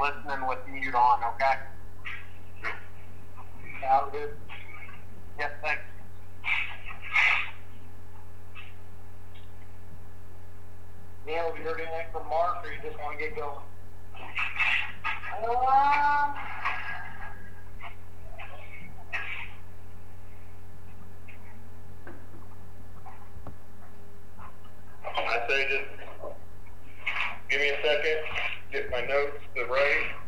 listening with mute on, okay? Sound good? Yep, thanks. Neil, have you heard anything from Mark, or you just want to get going? Um, I say just give me a second get my notes, the right.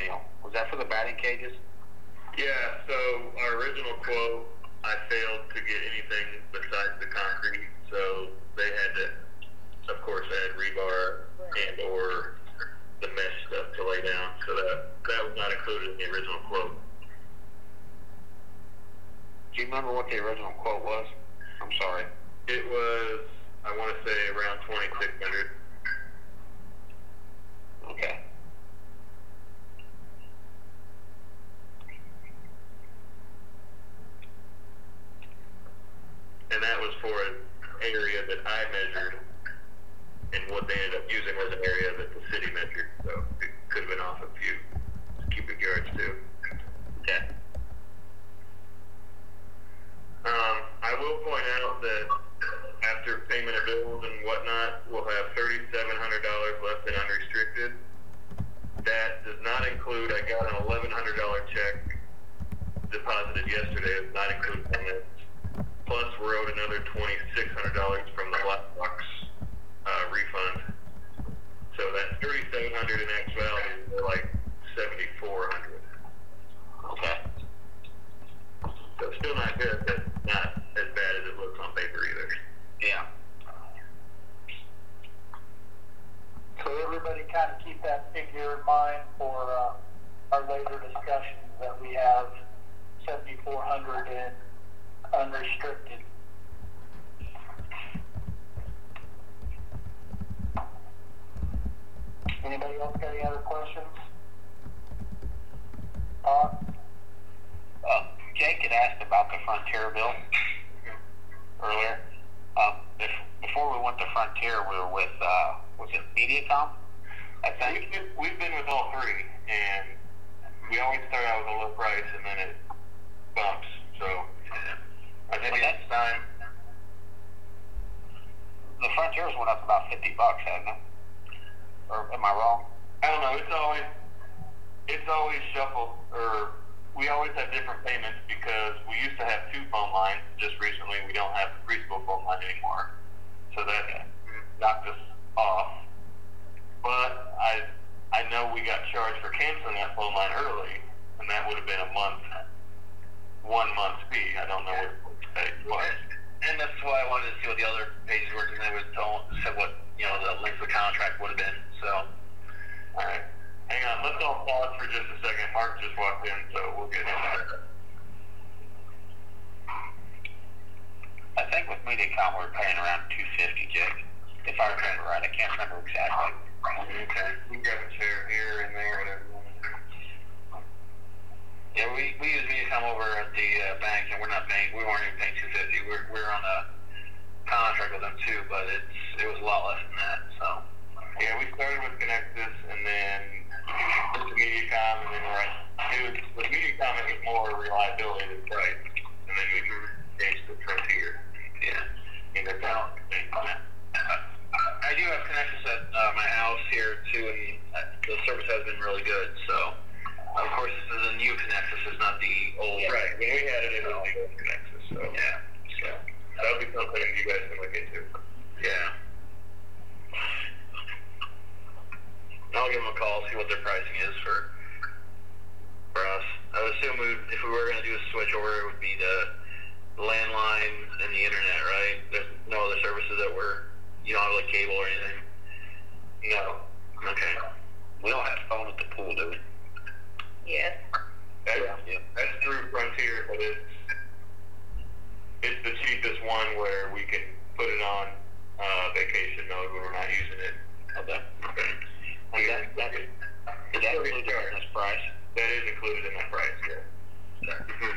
Neil? Was that for the batting cages? Yeah, so our original quote, I failed to get anything besides the concrete, so they had to, of course, add rebar and or the mesh stuff to lay down, so that, that was not included in the original quote. Do you remember what the original quote was? I'm sorry. It was, I want to say around 2600 Okay. and that was for an area that I measured, and what they ended up using was an area that the city measured, so it could have been off a few cubic yards too. Okay. Um, I will point out that after payment of bills and whatnot, we'll have thirty-seven hundred dollars left in unrestricted. That does not include, I got an eleven hundred dollar check deposited yesterday, it's not included on this. Plus, we're owed another twenty-six hundred dollars from the Black Box, uh, refund. So that's thirty-seven hundred in actuality, we're like seventy-four hundred. Okay. So it's still not good, but not as bad as it looks on paper either. Yeah. So everybody kind of keep that figure in mind for uh, our later discussions that we have 7,400 in unrestricted. Anybody else got any other questions? Todd? Uh, Jake had asked about the Frontier bill earlier. Um, if, before we went to Frontier, we were with, uh, was it Mediacom? I think. We've been, we've been with all three, and we always start out with a low price, and then it bumps. So I think Well, time. The Frontiers went up about 50 bucks, hadn't it? Or am I wrong? I don't know. It's always it's always shuffled, or we always have different payments because we used to have two phone lines. Just recently, we don't have the preschool phone line anymore, so that knocked us off. But I I know we got charged for canceling that phone line early, and that would have been a month, one month fee. I don't know what. And that's why I wanted to see what the other pages were, because they would tell, said what, you know, the length of the contract would have been, so. All right. Hang on. Let's all pause for just a second. Mark just walked in, so we'll get it. I think with Mediacom we were paying around 250, Jake. If I remember right, I can't remember exactly. Okay. We can grab a chair here and there, whatever. Yeah, we, we use Mediacom over at the uh, bank, and we're not paying, we weren't even paying two fifty, we're, we're on a contract with them too, but it's, it was a lot less than that, so. Yeah, we started with Connexus and then with Mediacom and then right. It was, with Mediacom it was more reliability than price. And then we changed to Frontier. Yeah. And that's how I do have connections at uh, my house here too, and uh, the service has been really good. So, of course, this is a new Connexus, it's not the old. Right. When we had it, it was the Connexus. So Yeah. So that'll be something you guys can look into. Yeah. I'll give them a call, see what their pricing is for for us. I would assume we, if we were going to do a switch over, it would be the landline and the internet, right? There's no other services that were, you don't have like cable or anything. No. Okay. We don't have phone at the pool, do we? Yes. That's, Yeah. that's through Frontier, but it's it's the cheapest one where we can put it on uh, vacation mode when we're not using it. Okay. Okay. Is that, that, is that included in this price? That is included in that price, yeah. Mhm.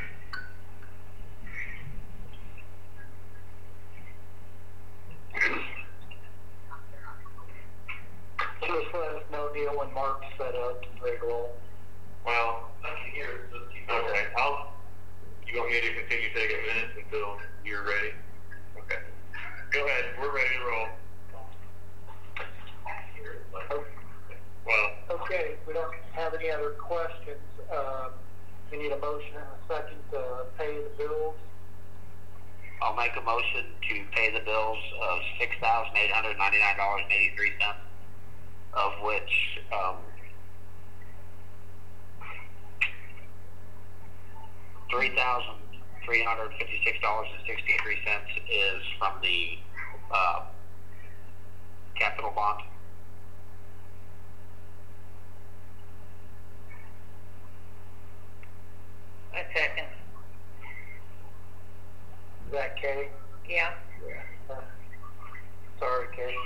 Just let us know, Neil, when Mark's set up and ready to roll. Well, I'm here. okay, I'll, you want me to continue taking minutes until you're ready? Okay. Go ahead, we're ready to roll. Well, Okay, we don't have any other questions. Um, we need a motion and a second to pay the bills. I'll make a motion to pay the bills of six thousand eight hundred ninety-nine dollars and eighty-three cents, of which um, three thousand three hundred fifty-six dollars and sixty-three cents is from the uh, capital bond. A second. Is that Katie? Yeah. Yeah. Sorry, Katie.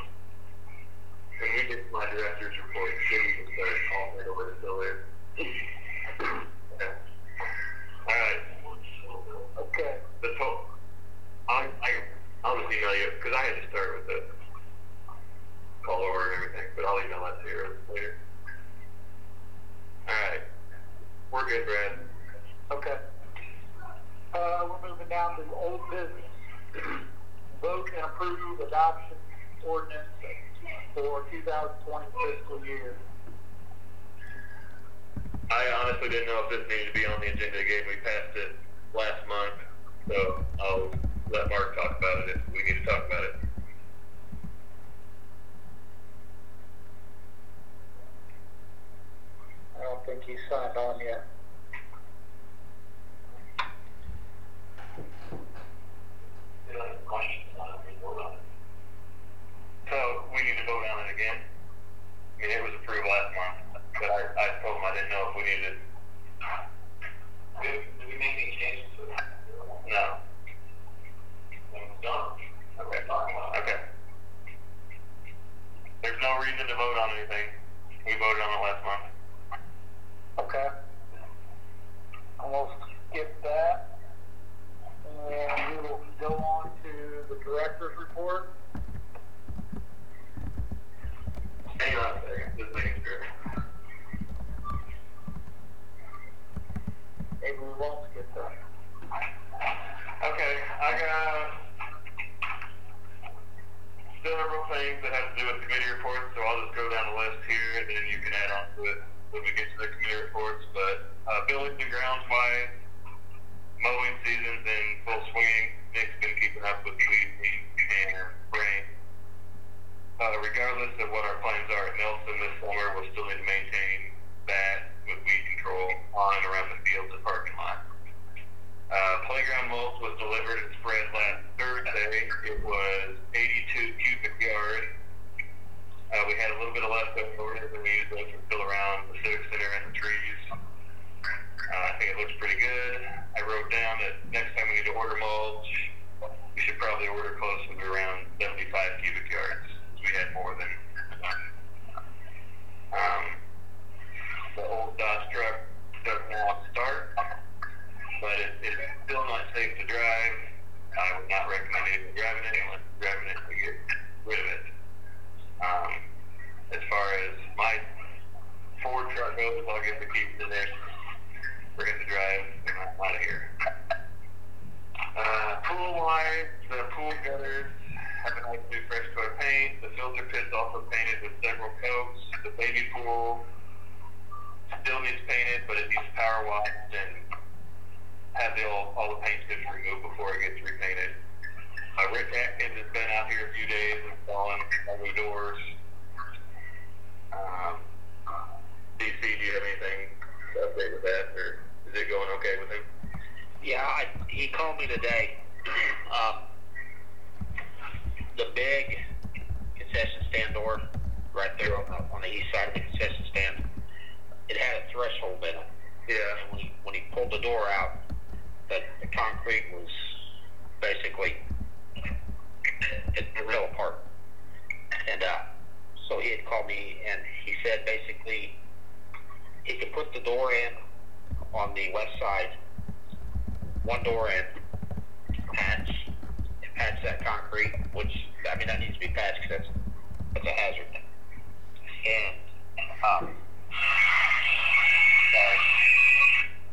Can we get my director's report? Give me the calling call right over to fill in. All right. Okay. Let's hope. I, I, I'll just email you because I had to start with the call over and everything, but I'll email that to later. All right. We're good, Brad. Okay. Uh, we're moving down to old business. Vote and approve adoption ordinance for 2020 fiscal year. I honestly didn't know if this needed to be on the agenda again. We passed it last month, so I'll let Mark talk about it if we need to talk about it. I don't think he's signed on yet. So we need to vote on it again. I mean, it was approved last month but I, I told him I didn't know if we needed top. So,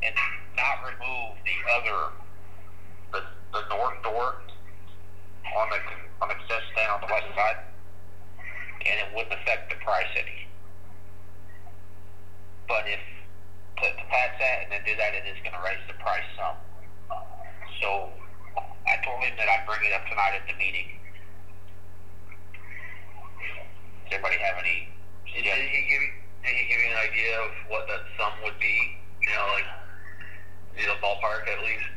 and not remove the other, the, the north door on the on the concession on the west side, and it wouldn't affect the price any. But if to, to pass that and then do that, it is going to raise the price some. So I told him that I'd bring it up tonight at the meeting. Does anybody have any and yeah. Did he give you? Did he give you an idea of what that sum would be? You know, like you know, ballpark at least.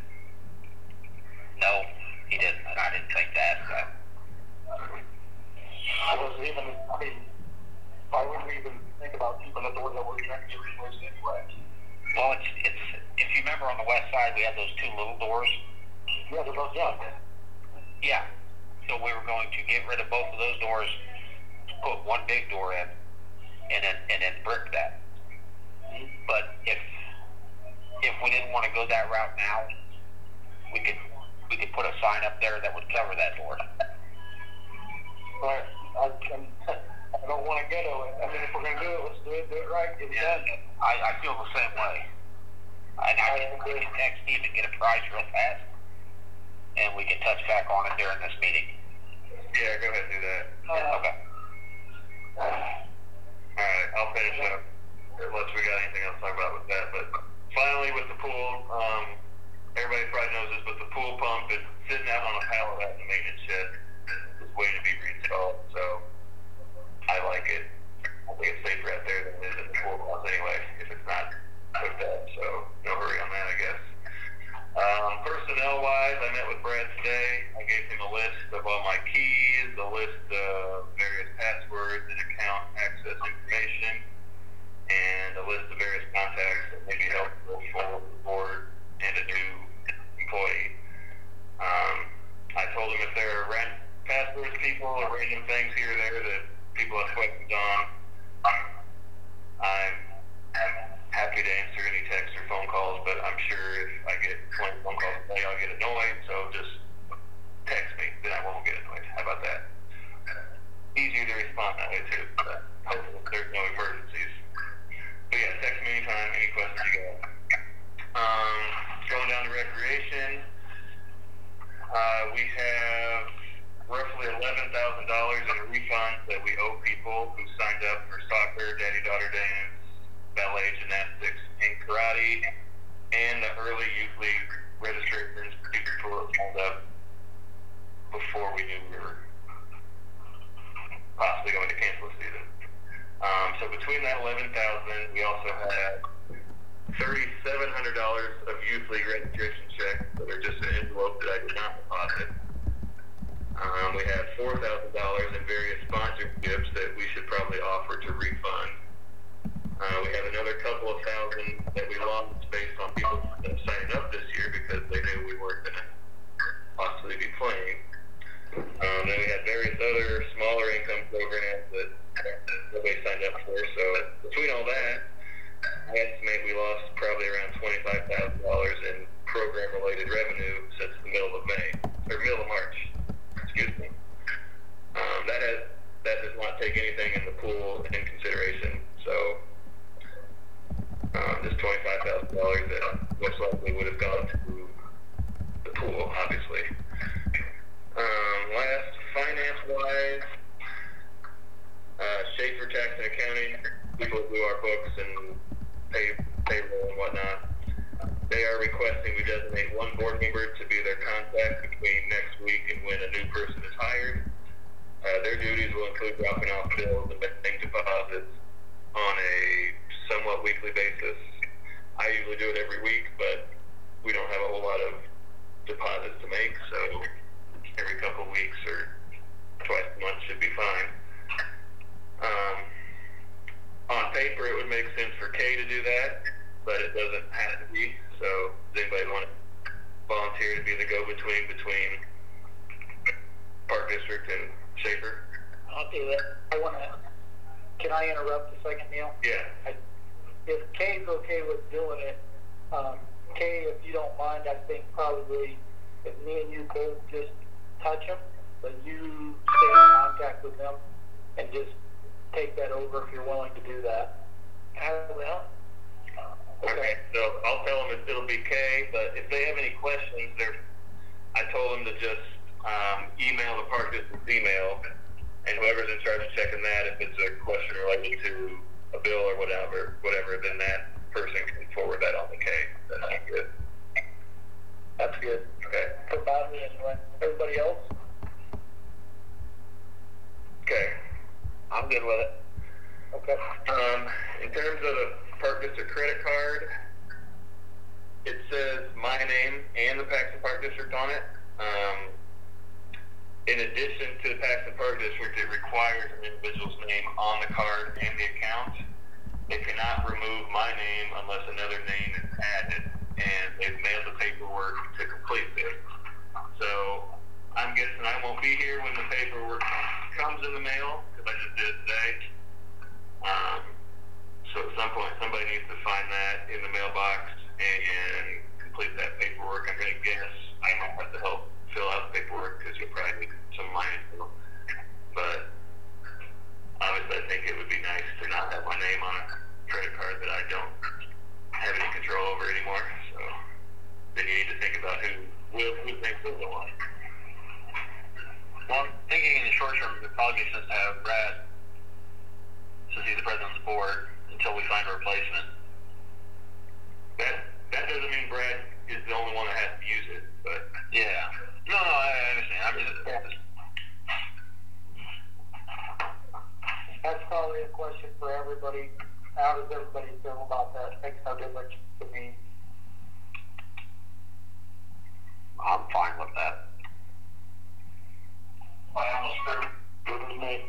No, he didn't, and I didn't think that. So. I was even. I mean, I wouldn't even think about people at the way that we're not getting replaced anyway? Well, it's it's if you remember on the west side we had those two little doors. Yeah, they're both young. Yeah. So we were going to get rid of both of those doors, put one big door in, and then and then brick that. But if if we didn't want to go that route now, we could we could put a sign up there that would cover that door. But I, I'm, I don't want to ghetto it. I mean, if we're gonna do it, let's do it, do it right, get it Yeah, done. I, I feel the same way. And I can, I can text Steve and get a price real fast, and we can touch back on it during this meeting. Yeah, go ahead and do that. Uh, Okay. Alright, I'll finish up unless we got anything else to talk about with that. But finally with the pool, um, everybody probably knows this, but the pool pump is sitting out on a pallet out in the maintenance shed. It's waiting to be reinstalled, so I like it. I think it's safer out there than it is in the pool house anyway, if it's not hooked up, so no hurry on that, I guess. Um, personnel wise, I met with Brad today. I gave him a list of all my keys, a list of various passwords and account access information, and a list of various contacts that may be helpful for the board and a new employee. Um, I told him if there are rent passwords, people, or random things here or there that people have questions on, I'm happy to answer any text or phone calls, but I'm sure if I get 20 phone calls a day, I'll get annoyed, so just text me, then I won't get annoyed. How about that? Easier to respond that way too, but hopefully there's no emergencies. But yeah, text me anytime, any questions you got. Um, going down to recreation, uh, we have roughly eleven thousand dollars in refunds that we owe people who signed up for soccer, daddy-daughter dance, ballet, gymnastics, and karate, and the early youth league registrations people signed up before we knew we were possibly going to cancel the season. Um, so between that eleven thousand, we also hundred dollars of youth league registration checks that are just an envelope that I did not deposit. Um, we have four thousand dollars in various sponsorships that we should probably offer to refund. Uh, we have another couple of thousand that we lost based on people that signed up this year because they knew we weren't going to possibly be playing. Um, then we had various other smaller income programs that nobody signed up for. So between all that, I estimate we lost probably around twenty-five thousand dollars in program-related revenue since the middle of May or middle of March. Excuse me. Um, that has that does not take anything in the pool in consideration. So um, this twenty-five thousand dollars that most likely would have gone to the pool, obviously. Um, last, finance-wise, uh, Schaefer Tax and Accounting, people who do our books and pay payroll and whatnot, they are requesting we designate one board member to be their contact between next week and when a new person is hired. Uh, their duties will include dropping off bills and making deposits on a somewhat weekly basis. I usually do it every week, but we don't have a whole lot of deposits to make, so every couple of weeks or twice a month should be fine. Um, on paper, it would make sense for Kay to do that, but it doesn't have to be. So, does anybody want to volunteer to be the go-between between Park District and Schaefer? I'll do it. I want to, can I interrupt a second, Neil? Yeah. I, if Kay's okay with doing it, um, Kay, if you don't mind, I think probably if me and you both just touch them, but you stay in contact with them and just take that over if you're willing to do that. I will. Okay, so I'll tell them it- it'll be Kay, but if they have any questions, they're, I told them to just um, email the Park District's email, and whoever's in charge of checking that, if it's a question related to a bill or whatever, whatever, then that person can forward that on to Kay. That's good. That's good. Okay. For me anyway. Everybody else? Okay. I'm good with it. Okay. Um, in terms of the Park District credit card, it says my name and the Paxton Park District on it. Um, in addition to the Paxton Park District, it requires an individual's name on the card and the account. They cannot remove my name unless another name is added, and they've mailed the paperwork to complete this. So I'm guessing I won't be here when the paperwork comes in the mail because I just did it today. Um, so at some point, somebody needs to find that in the mailbox and complete that paperwork. I'm going to guess I might have to help fill out the paperwork because you'll probably need some info. But obviously, I think it would be nice to not have my name on a credit card that I don't have any control over anymore. So then you need to think about who will whose name will go on. Well, I'm thinking in the short term, it probably makes sense to have Brad, since he's the president of the board, until we find a replacement. That that doesn't mean Brad is the only one that has to use it, but Yeah. No, no, I, I understand. I'm just, just That's probably a question for everybody. How does everybody feel about that? Makes no difference to me. I'm fine with that. I almost good with me.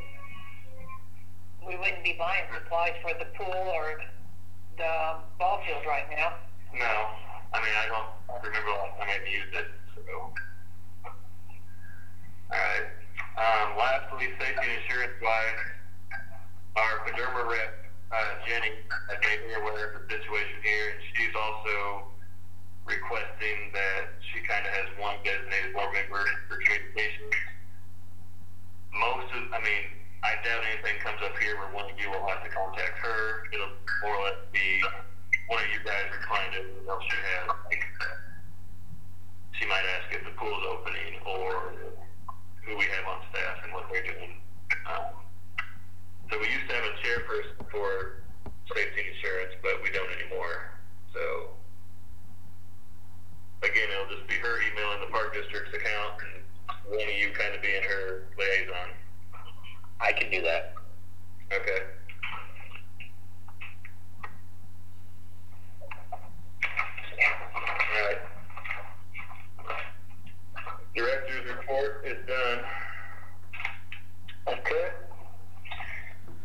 we wouldn't be buying supplies for the pool or the ball field right now. no. I mean, I don't remember last time I used it. So, all right. Um, lastly, safety insurance wise, our PDRMA rep uh, Jenny had made me aware of the situation here, and she's also requesting that she kind of has one designated board member for communications. Most of, I mean, I doubt anything comes up here where one of you will have to contact her. It'll more or less be one of you guys replying to who else should have. Like, she might ask if the pool's opening or who we have on staff and what they're doing. Um, so we used to have a chairperson for safety insurance, but we don't anymore. So again, it'll just be her emailing the park district's account and one of you kind of being her liaison. I can do that. Okay. All right. Director's report is done. Okay.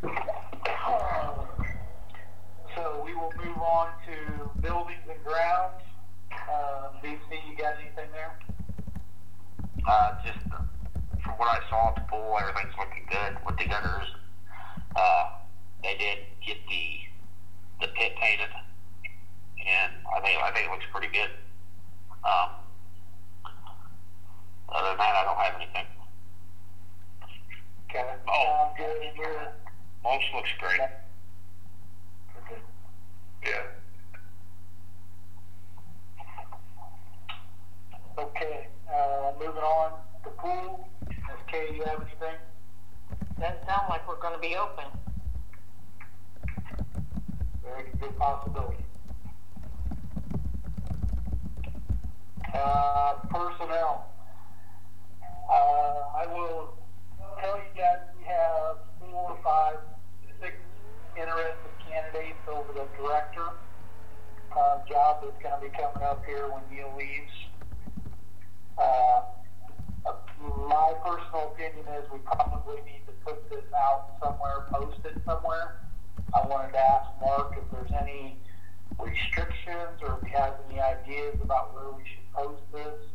Um, So we will move on to buildings and grounds. Um, BC, you got anything there? Uh, just uh, from what I saw at the pool, everything's looking good with the gutters. Uh, they did get the the pit painted, and I think I think it looks pretty good. Um, other than that, I don't have anything. Okay. Oh. Sounds good. And you're- Most looks great. Okay. Yeah. Okay, uh, moving on, the pool. Ms. Kay, you have anything? Doesn't sound like we're gonna be open. Very good possibility. Uh, personnel. Uh, I will tell you guys, we have four, five, six interested candidates over the director, uh, job that's gonna be coming up here when Neil leaves. Uh, my personal opinion is we probably need to put this out somewhere, post it somewhere. I wanted to ask Mark if there's any restrictions or if he has any ideas about where we should post this.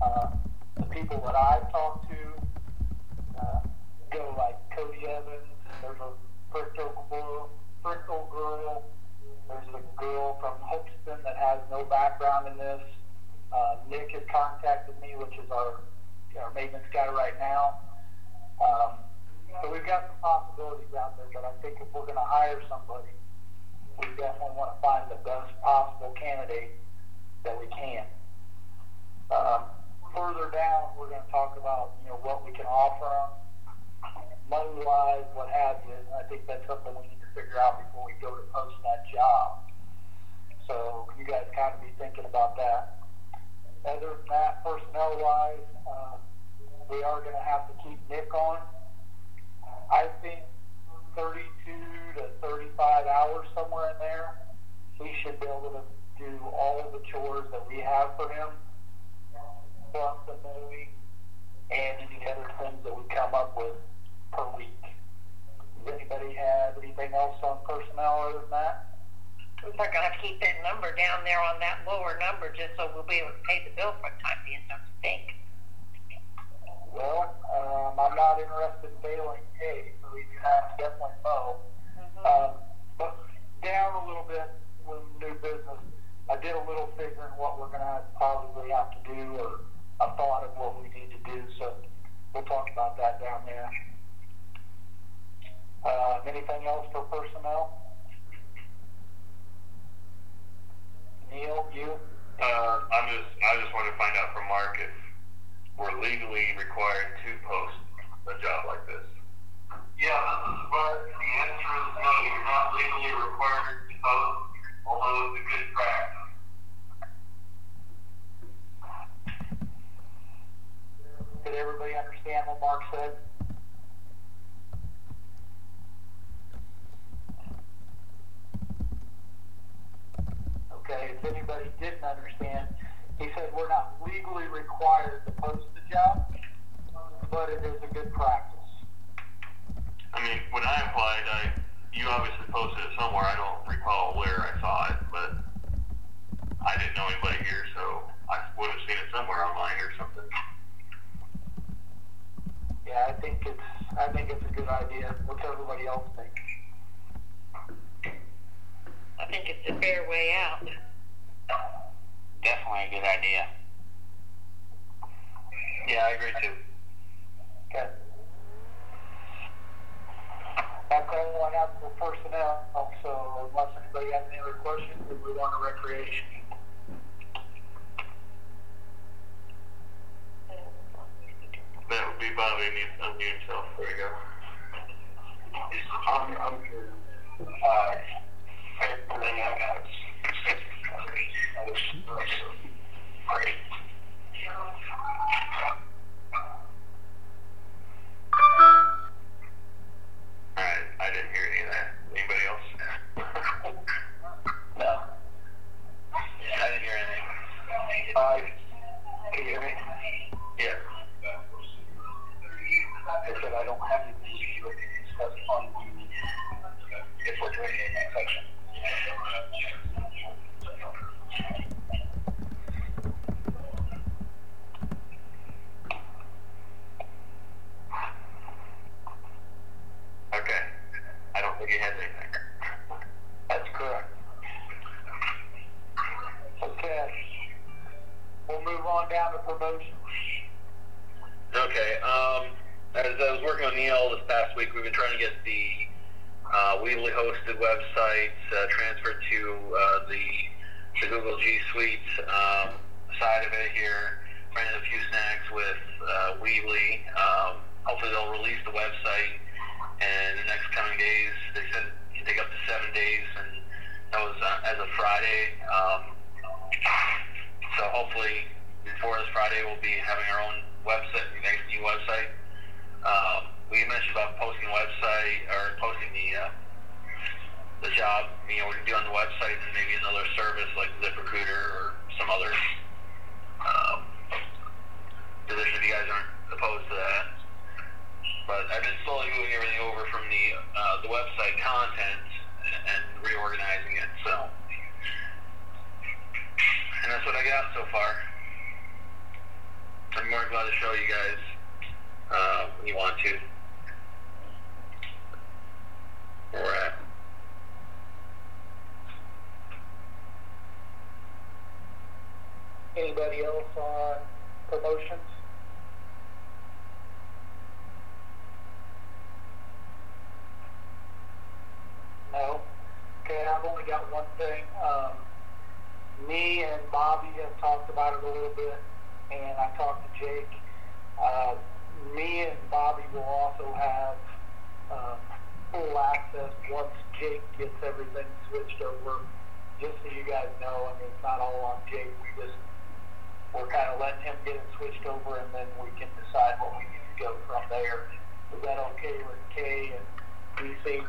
Uh, people that I've talked to uh, go like Cody Evans. There's a Bristol girl, Bristol girl. There's a girl from Hoxton that has no background in this. Uh, Nick has contacted me, which is our our maintenance guy right now. Um, so we've got some possibilities out there, but I think if we're going to hire somebody, we definitely want to find the best possible candidate that we can. Um, further down, we're going to talk about you know what we can offer them, money wise, what have you. And I think that's something we need to figure out before we go to post that job. So you guys kind of be thinking about that. Other than that, personnel wise, uh, we are going to have to keep Nick on. I think 32 to 35 hours somewhere in there, he should be able to do all of the chores that we have for him, plus the mowing and any other things that we come up with per week. Does anybody have anything else on personnel other than that? We're have to keep that number down there on that lower number just so we'll be able to pay the bill for the time being, don't you think? Well, um, I'm not interested in bailing hay, so we do have to definitely mow. Um, but down a little bit with new business, I did a little figuring what we're gonna probably have to do, or a thought of what we need to do, so we'll talk about that down there. Uh, anything else for personnel? Neil, you? Uh, I'm just, I just want to find out from Mark if we're legally required to post a job like this. Yeah, this is where the answer is no, you're not legally required to post, although it's a good practice. Did everybody understand what Mark said? Okay, if anybody didn't understand, he said we're not legally required to post the job, but it is a good practice. I mean, when I applied, I, you obviously posted it somewhere. I don't recall where I saw it, but I didn't know anybody here, so I would have seen it somewhere online or something. Yeah, I think it's I think it's a good idea. What's everybody else think? I think it's a fair way out. Definitely a good idea. Yeah, I agree too. Okay. That's all I have for personnel, so unless anybody has any other questions, we move on to recreation. That would be Bobby needs to unmute himself. There you go. I'm, I'm good. Alright, I didn't hear any of that. Anybody else? No. I didn't hear anything. Uh, can you hear me? I said I don't have anything to discuss on the, if we're doing it next section. Okay. I don't think he has anything. That's correct. Okay. We'll move on down to promotions. Okay. Um, as I was working on Neil this past week, we've been trying to get the uh, Weebly hosted website uh, transferred to uh, the the Google G Suite um, side of it here. Into a few snags with uh, Weebly. Um, hopefully they'll release the website in the next coming days. They said it can take up to seven days, and that was uh, as of Friday. Um, so hopefully before this Friday, we'll be having our own website, the next new website. Um, we mentioned about posting the website or posting the uh, the job. You know, we can do on the website and maybe another service like ZipRecruiter or some other um, position if you guys aren't opposed to that. But I've been slowly moving everything over from the uh, the website content and, and reorganizing it. So, and that's what I got so far. I'm more glad to show you guys uh, when you want to. We're at. Anybody else on promotions? No? Okay, I've only got one thing. Um, me and Bobby have talked about it a little bit, and I talked to Jake. Uh, me and Bobby will also have uh, full access once Jake gets everything switched over. Just so you guys know, I mean, it's not all on Jake. We just we're kind of him get it switched over, and then we can decide what we need to go from there. Is that okay with Kay and DC?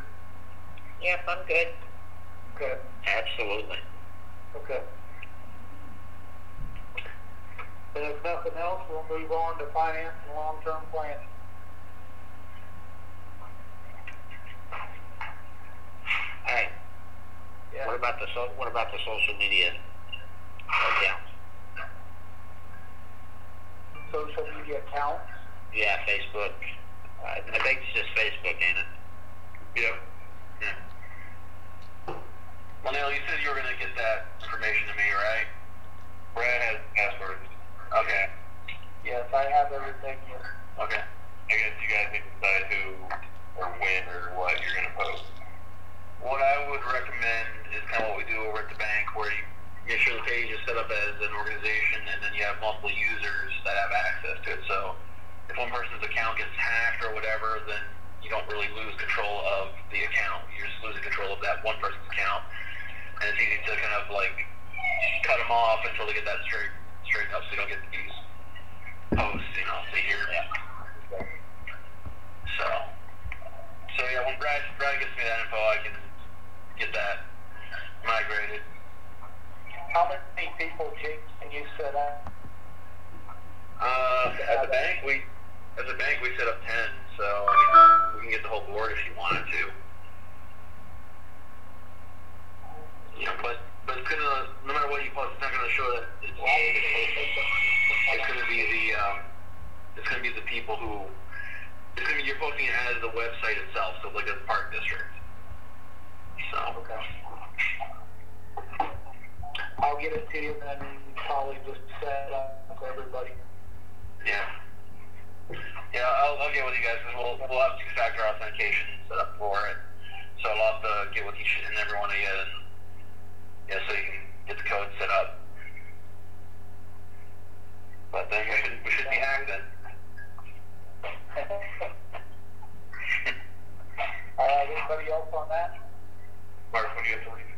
Yep, I'm good. Okay. Absolutely. Okay. And if nothing else, we'll move on to finance and long-term planning. Hey, Yeah. what about the so, what about the social media accounts? Social media accounts. Yeah, Facebook. Uh, I think it's just Facebook, ain't it? Yep. Well, Neil, you said you were going to get that information to me, right? Brad has passwords. Okay. Yes, I have everything here. Okay. I guess you guys need to decide who or when or what you're gonna post. What I would recommend is kind of what we do over at the bank, where you make sure the page is set up as an organization, and then you have multiple users that have access to it. So if one person's account gets hacked or whatever, then you don't really lose control of the account. You're just losing control of that one person's account, and it's easy to kind of like cut them off until they get that straight straightened up, so you don't get these posts, you know, they hear. So, so yeah, when Brad Brad gets me that info, I can get that migrated. How many people, Jake, can you set up? Uh, at the bank, we at the bank we set up ten, so I mean we can get the whole board if you wanted to. You know, but but it's gonna no matter what you post, it's not gonna show that it's it's gonna be the um, it's gonna be the people who it's gonna be you're posting it as the website itself, so like a park district. So Okay. I'll get it to you, and then probably just set it up for everybody. yeah. Yeah, I'll, I'll get with you guys because we'll, we'll have two-factor authentication set up for it. So I'll have to get with each and every one of you and yeah, so you can get the code set up. But then we should we should be hacked then. All right, uh, anybody else on that? Mark, do you have to leave?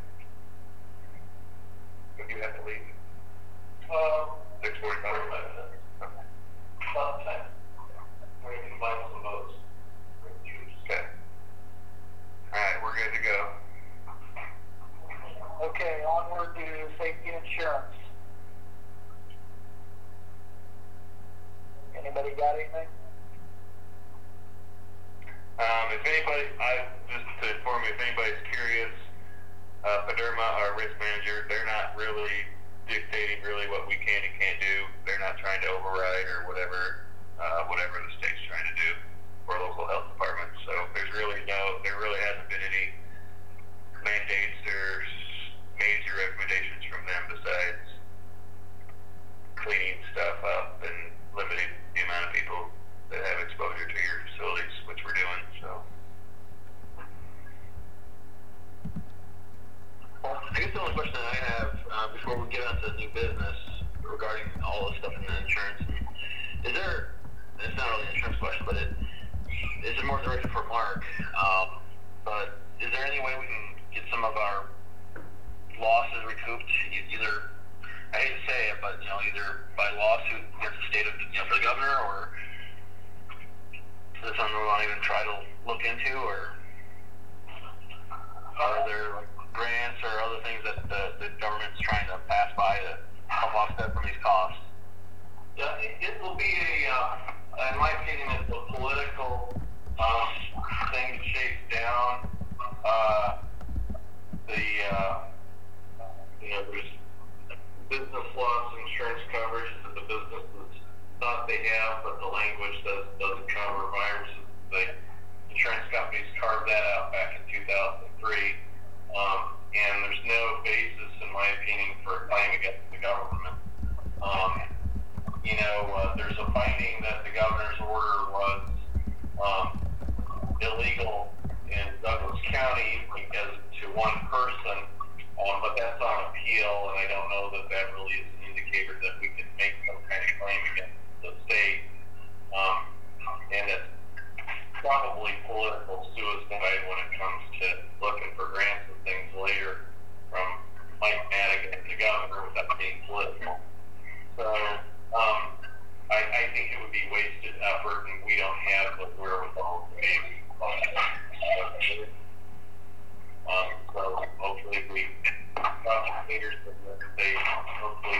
You have to leave?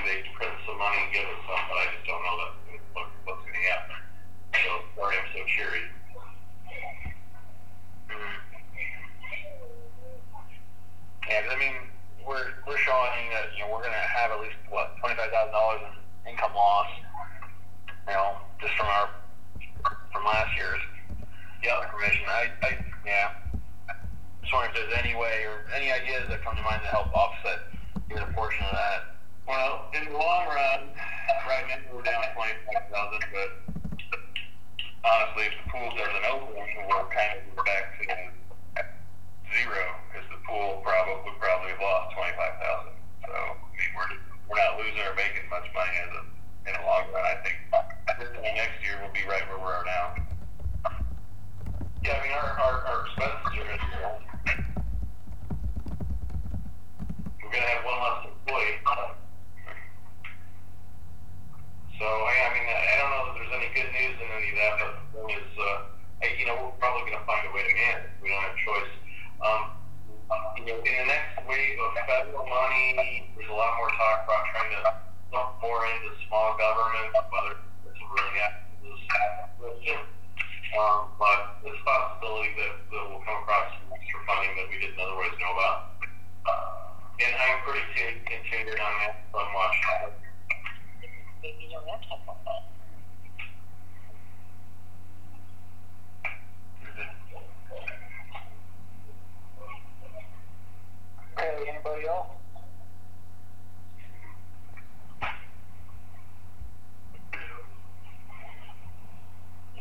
They print some money and give us some, but I just don't know that, what, what's gonna happen. So, sorry I'm so cheery. Mm-hmm. Yeah, 'cause I mean, we're we're showing that you know we're gonna have at least what twenty five thousand dollars in income loss. You know, just from our from last year's yeah information. I, I yeah. Just wondering if there's any way or any ideas that come to mind to help offset even a portion of that. Well, in the long run, right now we're down twenty-five thousand, but honestly, if the pool doesn't open, we're kind of back to zero because the pool probably would probably have lost twenty-five thousand. So I mean, we're we're not losing or making much money as a in the long run. I think next year we'll be right where we are now. Yeah, I mean our our, our expenses are going to go. We're going to have one less employee. So I, I mean, I don't know that there's any good news in any of that, but thing uh, you know, we're probably going to find a way to manage. We don't have a choice. Um, in the next wave of federal money, there's a lot more talk about trying to look more into small government, whether it's really this. Um, but a possibility that, that we'll come across some extra funding that we didn't otherwise know about. Uh, and I'm pretty tuned in on that from Washington. Maybe. Okay, anybody else?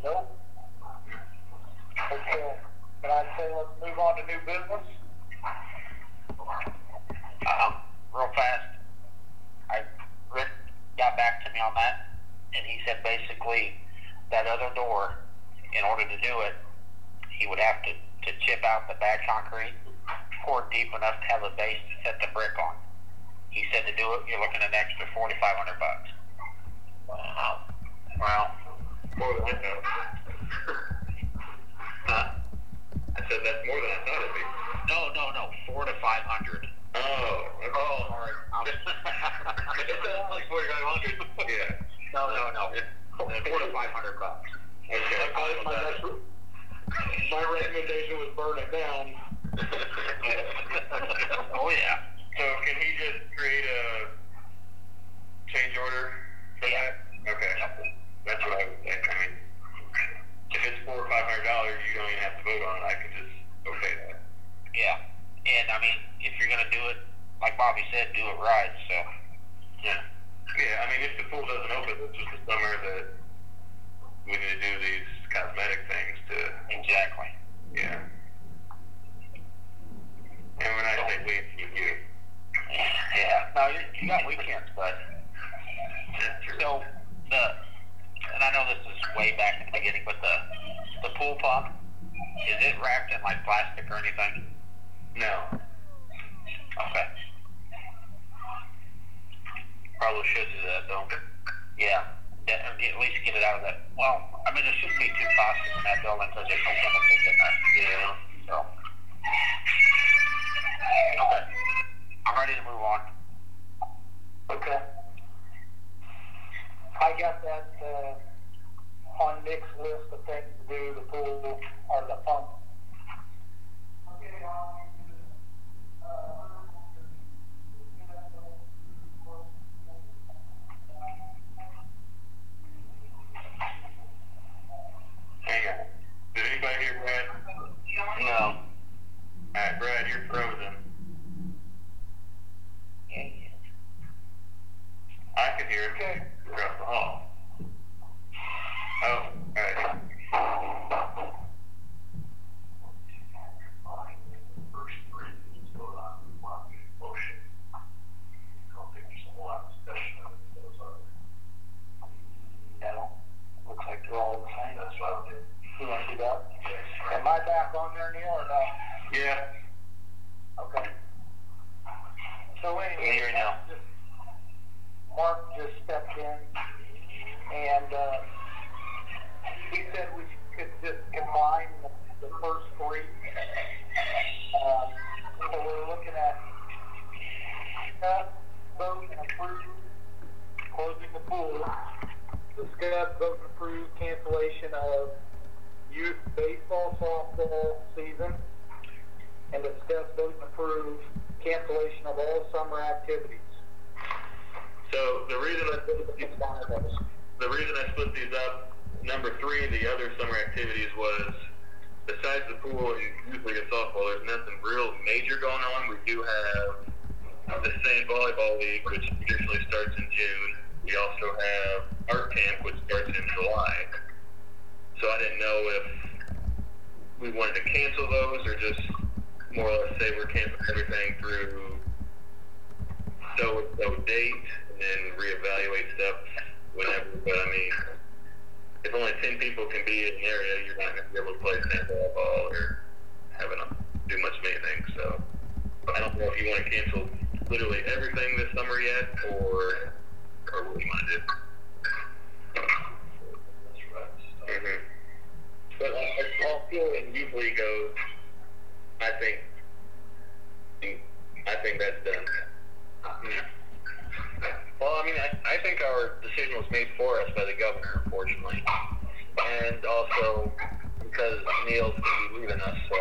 Nope. Okay, can I say let's move on to new business? Um, real fast, got back to me on that, and he said basically that other door, in order to do it, he would have to, to chip out the bad concrete, pour deep enough to have a base to set the brick on. He said to do it, you're looking at an extra forty five hundred bucks. Wow. Well, More than I thought. huh? I said that's more than I thought it'd be. No, no, no, four to five hundred. Oh. Oh, sorry. It sounds like 4,500. Yeah. no, no, no. Four to five hundred bucks. Okay. My, rec- my recommendation was burn it down. oh yeah. So can he just create a change order for Yeah. that? Okay. That's what I would think. I mean, if it's four or five hundred dollars, you don't even have to vote on it. I can just okay that. Yeah. And I mean, if you're gonna do it, like Bobby said, do it right. So Yeah. Yeah, I mean, if the pool doesn't open, it's just the summer that we need to do these cosmetic things to, exactly. yeah. And when I say we, you, you. Yeah. No, you, you got weekends, but so the and I know this is way back in the beginning, but the the pool pump is it wrapped in like plastic or anything? No. Okay. Probably should do that though. Yeah. That, at least get it out of that. Well, I mean, it shouldn't be too toxic in that building because there's no chemicals in there. Yeah. So. Okay. I'm ready to move on. Okay. I got that, uh, on Nick's list of things to do, the pool or the pump. Hang I can hear Brad? No. All right, Brad, you're frozen. Okay. I could hear it. Okay. Across the hall. Oh, alright. I hear you now. Mark just stepped in, and uh, he said we could just combine the, the first three. Um, so we're looking at uh, discuss, vote, and approve closing the pool, discuss, vote, and approve cancellation of youth baseball softball season, and discuss, vote, and approve cancellation of all summer activities. So the reason I split these, the reason I split these up, number three, the other summer activities was besides the pool and league and softball, there's nothing real major going on. We do have the same volleyball league, which usually starts in June. We also have art camp, which starts in July. So I didn't know if we wanted to cancel those or just more or less say we're canceling everything through so and so date and then reevaluate stuff whenever. But I mean, if only ten people can be in the area, you're not going to be able to play sandball ball or have enough do much of anything. So I don't know if you want to cancel literally everything this summer yet, or or what you want to do. Mm-hmm. But field and youth league goes, I think I think that's done. Well, I mean, I, I think our decision was made for us by the governor, unfortunately, and also because Neil's going to be leaving us. So,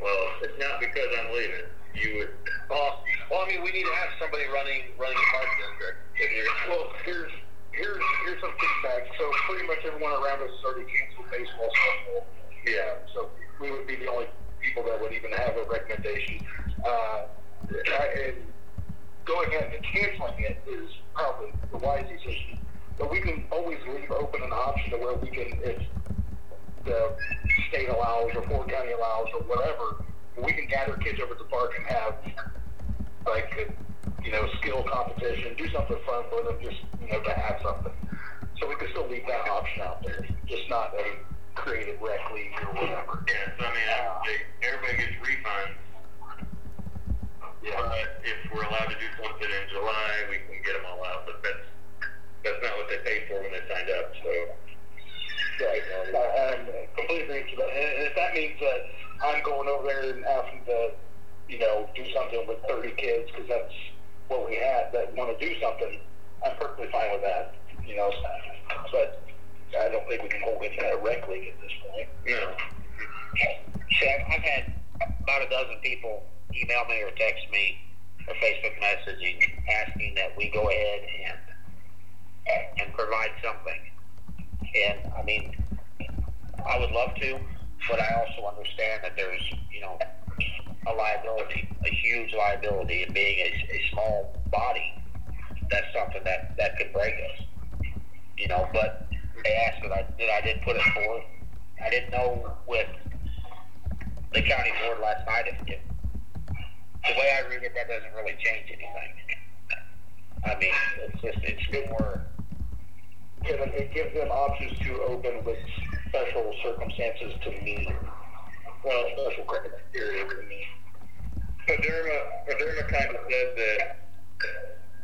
Well, it's not because I'm leaving. You would. well, well, I mean, we need to have somebody running running the park district. If you're Well, here's here's here's some feedback. So pretty much everyone around us has already canceled baseball, softball. Yeah. So we would be the only people that would even have a recommendation. Uh, and going ahead and canceling it is probably the wise decision. But we can always leave open an option to where we can, if the state allows or Ford County allows or whatever, we can gather kids over at the park and have like you know skill competition, do something fun for them, just you know to have something. So we can still leave that option out there, just not a creative rec league or whatever. Yeah. So I mean, would say everybody gets refunds. Yeah. But if we're allowed to do something in July, we can get them all out. But that's that's not what they paid for when they signed up. So Right. Uh, and completely agree to that. And if that means that I'm going over there and having to, you know, do something with 30 kids because that's what we had that want to do something, I'm perfectly fine with that. You know, but I don't think we can hold any kind of rec league at this point. no. See, I've I've had about a dozen people email me or text me or Facebook messaging asking that we go ahead and and provide something. And I mean, I would love to, but I also understand that there's you know a liability, a huge liability, and being a, a small body, that's something that that could break us. You know, but they asked that I that I did put it forth. I didn't know with the county board last night if, if the way I read it, that doesn't really change anything. I mean, it's just it's good more. It, it gives them options to open with special circumstances to meet. Well, special criteria to meet. PDRMA, PDRMA kind of said that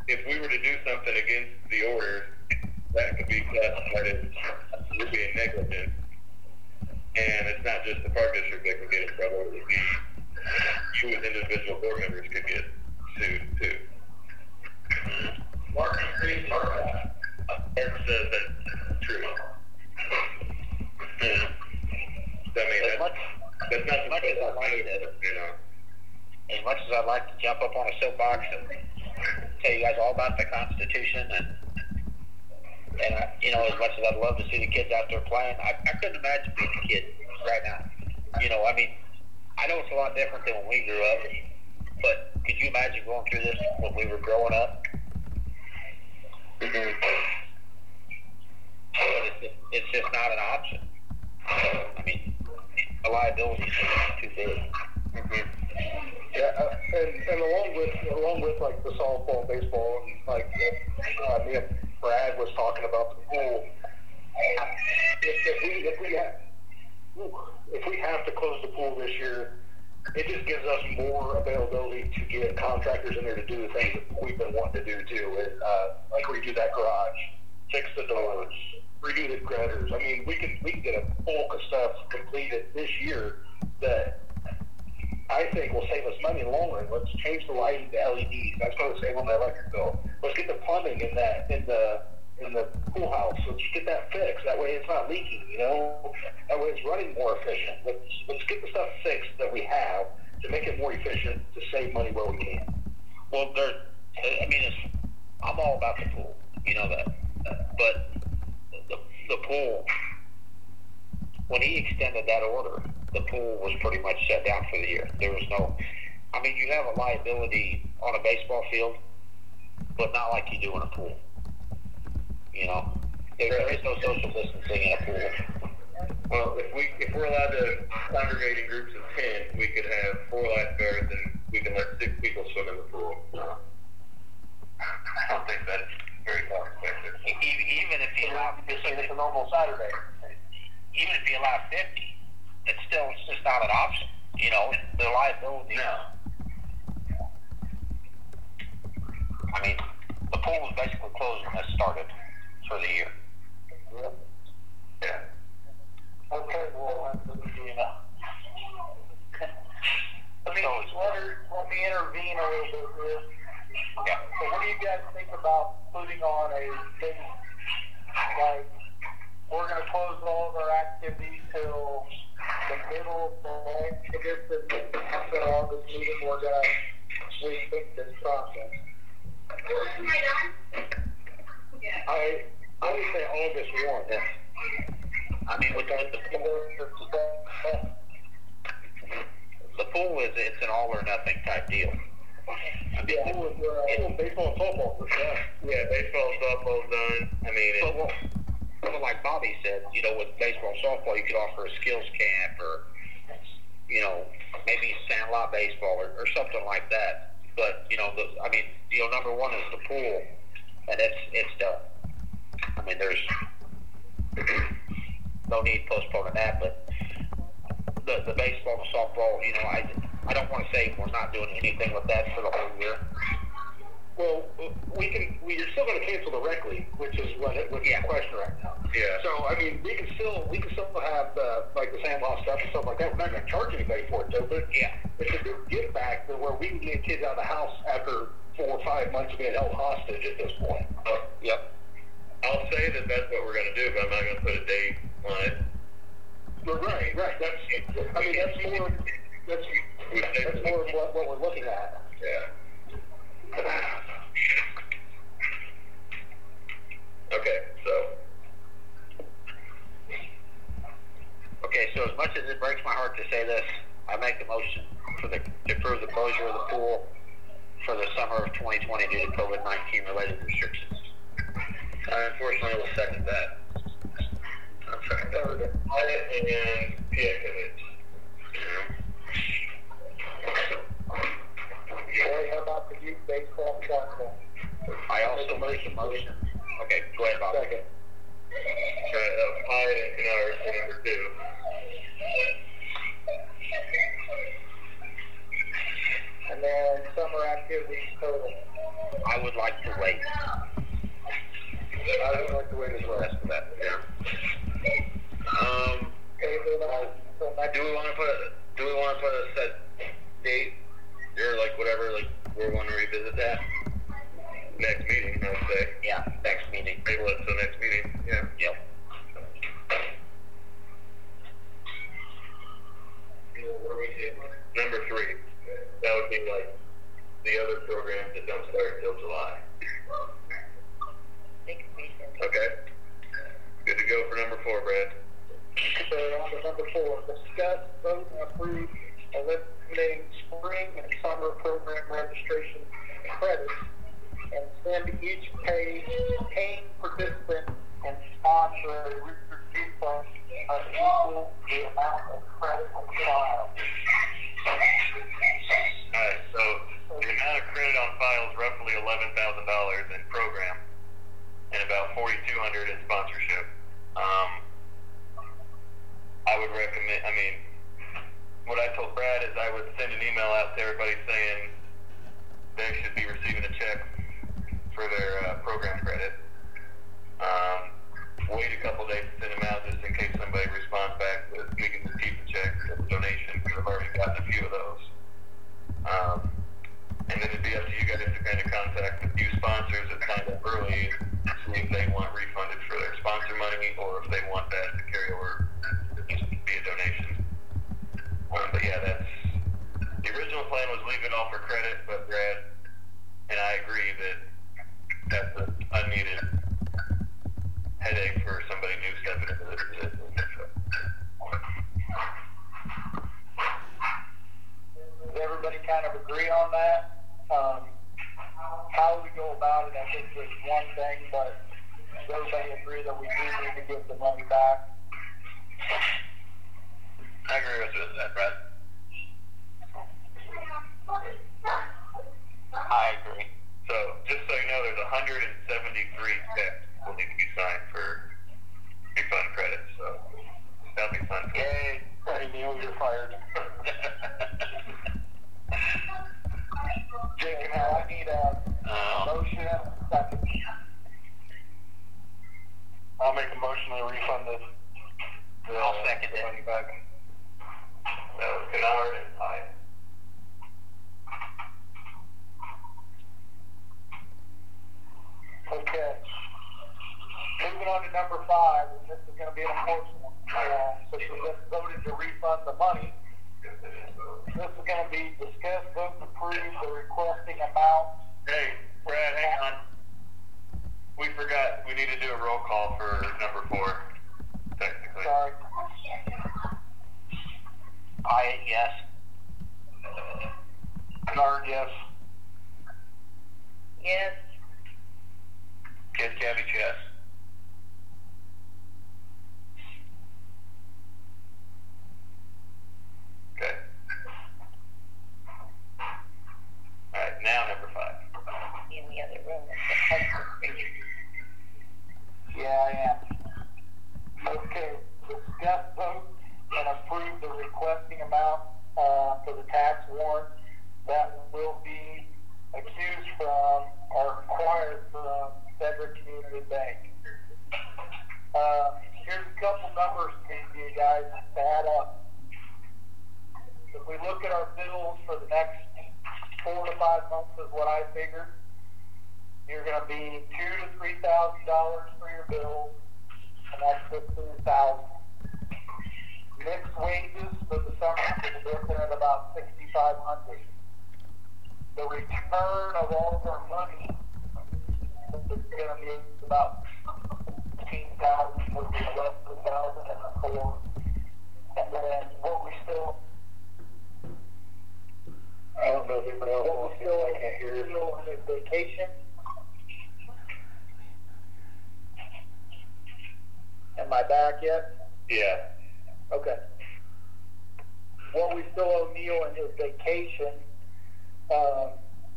if we were to do something against the orders, that could be classified as you're being negligent. And it's not just the park district that could get in trouble, it would be you as individual board members could get sued too. Mark agrees with that. Mark says that's true. Yeah. So, I mean, As that's, much that's not as much as I like it, you know. as much as I'd like to jump up on a soapbox and tell you guys all about the Constitution and and I, you know, as much as I'd love to see the kids out there playing, I, I couldn't imagine being a kid right now. You know, I mean, I know it's a lot different than when we grew up, but could you imagine going through this when we were growing up? Mm-hmm. But it's just, it's just not an option. I mean, the liability is too big. Mm-hmm. Yeah, uh, and, and along with along with like the softball, baseball, and like uh, me Brad was talking about the pool. If, if we if we have if we have to close the pool this year, it just gives us more availability to get contractors in there to do the things that we've been wanting to do too. And, uh, like redo that garage, fix the doors, redo the gutters. I mean, we can we can get a bulk of stuff completed this year that I think will save us money in the long run. Let's change the lighting to LEDs. That's going to save on the electric bill. Let's get the plumbing in that in the in the pool house. Let's get that fixed. That way it's not leaking, you know? That way it's running more efficient. Let's, let's get the stuff fixed that we have to make it more efficient to save money where we can. Well, there. I mean, it's, I'm all about the pool. You know that. But the the pool. When he extended that order, the pool was pretty much shut down for the year. There was no. I mean, you have a liability on a baseball field, but not like you do in a pool. You know, there, there is no social distancing in a pool. Well, if we if we're allowed to congregate in groups of ten, we could have four lifeguards and we can let six people swim in the pool. I don't think that's very cost effective. Even if you allow, Just like it's a normal Saturday. Even if you allow fifty, it's still it's just not an option. You know, the liability. No. I mean, the pool was basically closed when this started for the year. Yeah. Okay, well, that's the. Let me, So let, her, let me intervene a little bit here. Yeah. So what do you guys think about putting on a thing, like, we're gonna close all of our activities till the middle of May, I guess, and after all this meeting, we're gonna rethink this process. I, I would say August one. Yeah. I mean, with the, with the the pool is it's an all or nothing type deal. I mean, Yeah, pool is, uh, pool, baseball and softball, for sure. Yeah, baseball, softball's done. I mean, it, well, but like Bobby said, you know, with baseball and softball, you could offer a skills camp or, you know, maybe sandlot baseball or, or something like that. But you know, the, I mean, you know, number one is the pool, and it's it's done. I mean, there's no need postponing that, but the the baseball and softball, you know, I I don't want to say we're not doing anything with that for the whole year. Well, we can, we are still gonna cancel the rec league, which is what, it- what's Yeah. the question right now. yeah. So, I mean, we can still, we can still have, uh, like the sandlot stuff and stuff like that. We're not gonna charge anybody for it, though, but Yeah. it's a good give back to where we can get kids out of the house after four or five months of being held hostage at this point. Yep. I'll say that that's what we're going to do, but I'm not going to put a date on it. But right, right, that's, I mean, that's more, that's, that's more of what, what we're looking at. Yeah. Okay, so Okay, so as much as it breaks my heart to say this, I make the motion for the, to approve the closure of the pool for the summer of 2020 due to COVID-19 related restrictions. I unfortunately will second that. I'm sorry. Third. And Piakovich. How about the youth baseball softball? I also make the motion. Okay, go ahead, Bob. Second. Right, that was and Kennard number two. And then summer activities total. I would like to wait. I would like to wait as well. Rest of that. Yeah. Um, Okay, so do we want to put do we want to put a set date or like whatever like we want to revisit that next meeting? I would say Yeah, next meeting. table it till next meeting. Yeah. Yep. Number three, that would be like the other programs that don't start until July. They could be sent. Okay. Good to go for number four, Brad. So on to number four, discuss, vote, and approve eliminating spring and summer program registration credits and send each pay, paying participant and sponsor refund of equal the amount of credit on file. Alright, so the amount of credit on file is roughly eleven thousand dollars in program and about forty-two hundred in sponsorship. Um, I would recommend, I mean, what I told Brad is I would send an email out to everybody saying they should be receiving a check for their uh, program credit. Um, wait a couple days to send them out just in case somebody responds back with we can just keep the check as a donation because I've already gotten a few of those. Um, and then it'd be up to you guys to kind of contact a few sponsors that signed up early and see if they want refunded for their sponsor money or if they want that to carry over to just be a donation but yeah, that's the original plan was leave it all for credit, but Brad and I agree that that's an unneeded headache for somebody new stepping into the position. Does everybody kind of agree on that? Um, how we go about it, I think, is one thing, but does everybody agree that we do need to give the money back? I agree with that, Brad. I agree. So just so you know, there's 173 checks will need to be signed for refund credits. So that'll be fun. Yay, hey Neil, you're fired. Jake, now I need a Um, motion, and a second. I'll make a motion to refund the, the I'll second the it. money back. That was Kennard and I. Okay. Moving on to number five, and this is gonna be an important one. Uh, so we just voted to refund the money. This is gonna be discuss, vote, and approve the requesting amount. Hey, Brad, hang on. We forgot. We need to do a roll call for number four. Technically. Sorry. I, yes. Bernard, yes. Yes, Kid Cabbage, yes. Okay. All right, now number five. in the other room. Yeah, I am. Okay, discuss, vote, and approve the requesting amount, uh, for the tax warrant that will be accused from or acquired from Federal Community Bank. Uh, here's a couple numbers to you guys to add up. If we look at our bills for the next four to five months is what I figured, you're gonna be two to three thousand dollars for your bills, and that's fifteen thousand. Mixed wages for the summer is looking at about sixty-five hundred. The return of all of our money is gonna be about fifteen thousand, would be eleven thousand and a four. And then what we still I don't know if anybody else what wants we to, still, I can't hear you. still on vacation. Am I back yet? Yeah. Okay. What we still owe Neil and his vacation, um,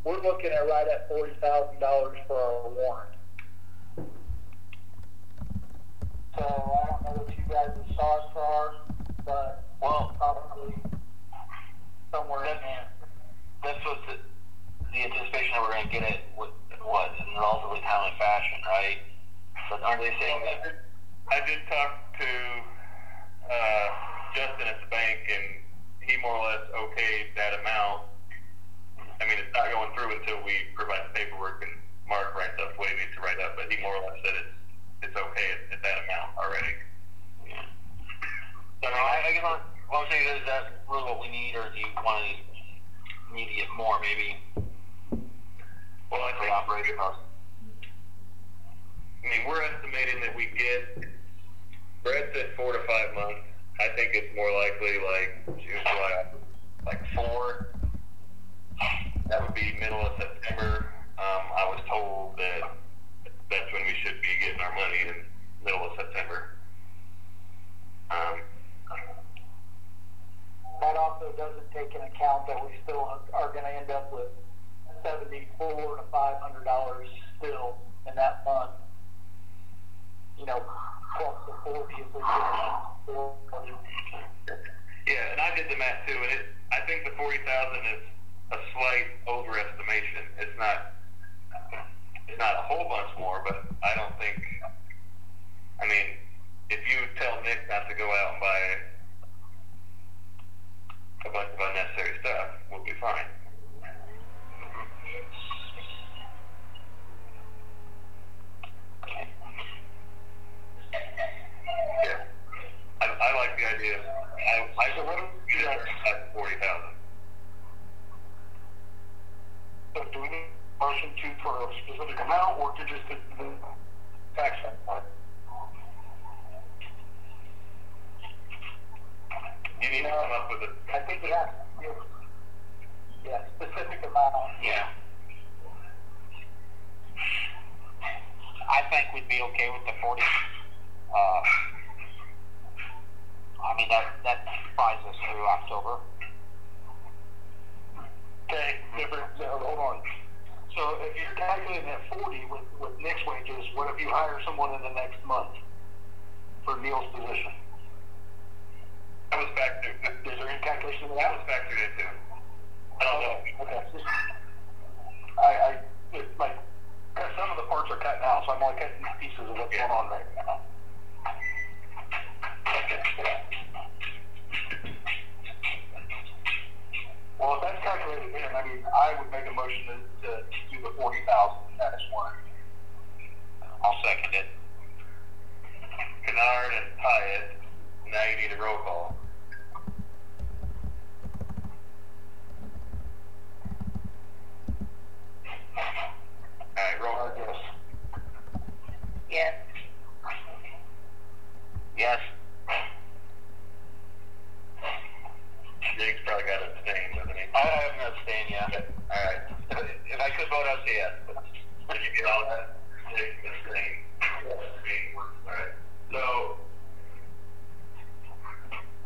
we're looking at right at forty thousand dollars for our warrant. So I don't know what you guys have saw as far, but Well, probably somewhere in there. this was the, the anticipation that we're going to get it with what in relatively timely fashion, right? But aren't they saying that? I did talk to uh, Justin at the bank, and he more or less okayed that amount. I mean, it's not going through until we provide the paperwork and Mark writes up what he needs to write up, but he more or less said it's it's okay at, at that amount already. So, I, mean, I, I guess what I'm saying is, is that really what we need, or do you want to need to get more, maybe, well, I think the operation? I mean, we're estimating that we get. Brad said four to five months. I think it's more likely like June, July, like four. That would be middle of September. Um, I was told that that's when we should be getting our money in middle of September. Um, That also doesn't take into account that we still are gonna end up with seventy-four to five hundred dollars still in that fund. You know, plus the if we yeah, and I did the math too, and it. I think the forty thousand is a slight overestimation. It's not. It's not a whole bunch more, but I don't think. I mean, if you tell Nick not to go out and buy a bunch of unnecessary stuff, we'll be fine. Yeah, I, I like the idea. I, I what do we do at forty thousand? So do we need a motion to for a specific amount or to just the the tax amount? You need to come up with a. I think it has to be, yeah, specific amount. Yeah. I think we'd be okay with the forty. Uh, mean, that, that buys us through October. Okay, different, so, hold on. So if you're calculating at forty with, with Nick's wages, what if you hire someone in the next month for Neil's position? That was factored. Is there any calculation of That that? was factored into. I don't know. Okay. I, I, it's like, some of the parts are cut now, so I'm only cutting pieces of what's going on right now. Well, if that's calculated in, I mean, I would make a motion to, to do the forty thousand, that's one. I'll second it. Kennard and Hyatt. Now you need a roll call. All right, roll call. guess. Yes. Yes. Jake's probably got to abstain, doesn't? I haven't abstained yet. All right. If I could vote, I'd say yes. Did you get all that? Jake. All right. So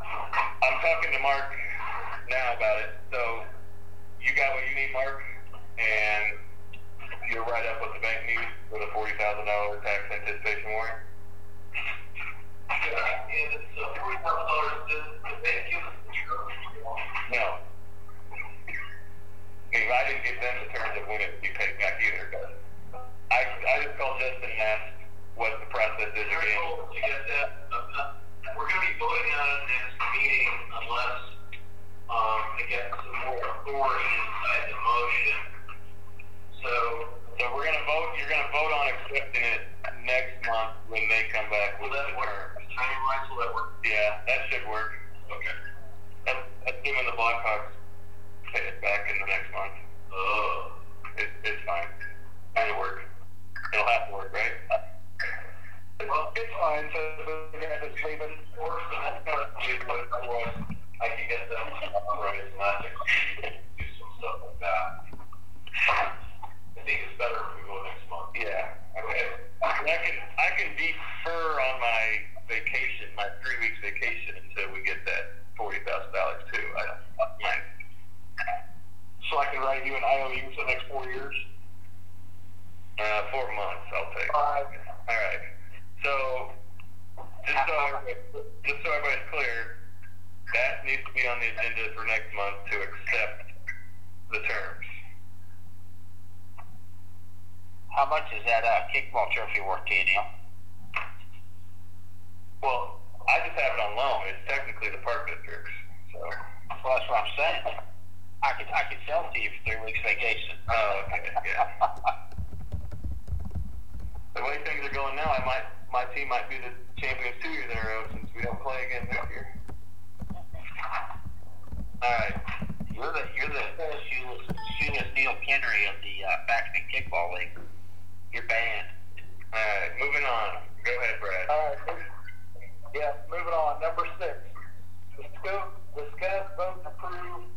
I'm talking to Mark now about it. So you got what you need, Mark, and you're right up what the bank needs for the forty thousand dollar tax anticipation warrant. Yeah, and it's uh, forty thousand dollars, does the bank give us the terms? No. I I didn't give them the terms of when it would be paid back either, but I, I just called Justin and asked what the process is again. to get that, uh, we're gonna be voting on it next meeting unless, um, they get some more authority inside the motion. So, So we're gonna vote, you're gonna vote on accepting it next month when they come back will with that the work? Wise, will that work? Yeah, that should work. Okay. That's, assuming the Blackhawks pay it back in the next month. Uh, It, it's fine. It'll work. It'll have to work, right? Well, it's fine, so we're gonna just leave it. worse than that, but otherwise, I can get them, right, not do some stuff like that. I think it's better if we go next month. Yeah. Okay. I can I can defer on my vacation, my three weeks vacation until we get that forty thousand dollars too. I don't mind. So I can write you an IOU for the next four years? Uh, four months I'll take. Five. All right. So just so everybody- just so everybody's clear, that needs to be on the agenda for next month to accept the terms. How much is that, uh, kickball trophy worth to you, Neil? Well, I just have it on loan. It's technically the park district's. So. Well, that's what I'm saying. I could, I could sell to you for three weeks vacation. Oh, okay, yeah. the way things are going now, I might my team might be the champions two years in a row since we don't play again this year. All right. You're the, you're the shoeless, Neil Kennery of the, uh, Paxton Kickball League. You're banned. All right. Moving on. Go ahead, Brad. All right. Yeah, moving on. Number six. Discuss, discuss, vote, and approve,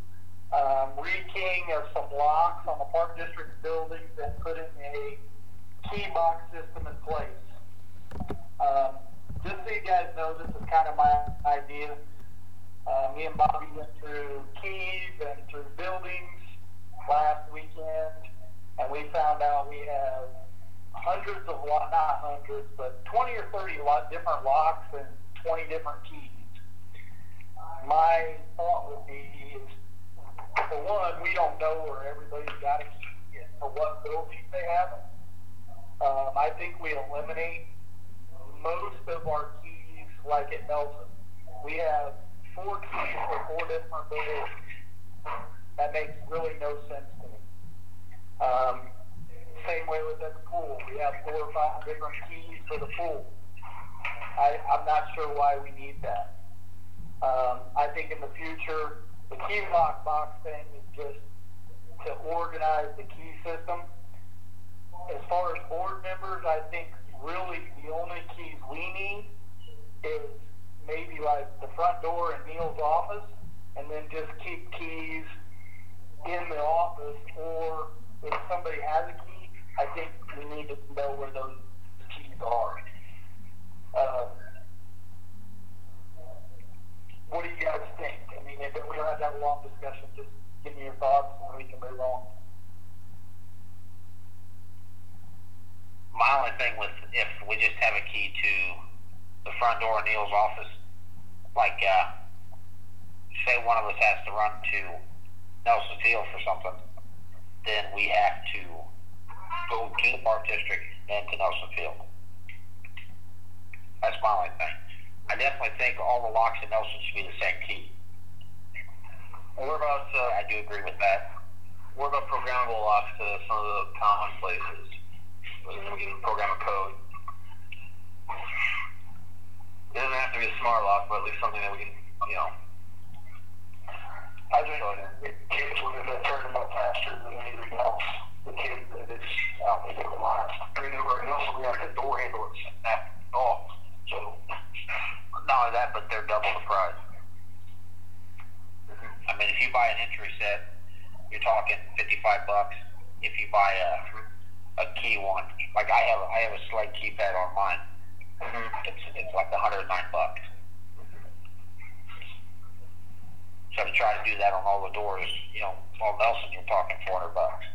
um, rekeying of some locks on the Park District buildings and putting a key box system in place. Um, just so you guys know, this is kind of my idea. Uh, me and Bobby went through keys and through buildings last weekend, and we found out we have hundreds of lo- not hundreds, but 20 or 30 lot different locks and 20 different keys. My thought would be is, for one, we don't know where everybody's got a key and for what buildings they have. Um, I think we eliminate most of our keys like at Nelson. We have four keys for four different buildings. That makes really no sense to me. Um, same way with at the pool. We have four or five different keys for the pool. I, I'm not sure why we need that. Um, I think in the future, the key lock box thing is just to organize the key system. As far as board members, I think really the only keys we need is maybe like the front door in Neil's office, and then just keep keys in the office, or if somebody has a key, I think we need to know where those keys keys are. Uh, what do you guys think? I mean, if we don't have a long discussion, just give me your thoughts and we can move on. My only thing with if we just have a key to the front door of Neil's office, like uh, say one of us has to run to Nelson Field for something, then we have to go to the park district and to Nelson Field. That's my only thing. I definitely think all the locks in Nelson should be the same key. What about uh, I do agree with that. what about programmable locks to some of the common places? And then we can program a code. It doesn't have to be a smart lock, but at least something that we can, you know. I think the kids would have turned them up faster than anything else. The kids that is out there with the lines. I mean, over else we have the door handle and snap it off. So, Not only that, but they're double the price. I mean, if you buy an entry set, you're talking fifty-five bucks. If you buy a a key one, like I have, I have a slide keypad on mine. It's it's like hundred and nine bucks. So to try to do that on all the doors, you know, on Nelson, you're talking four hundred bucks.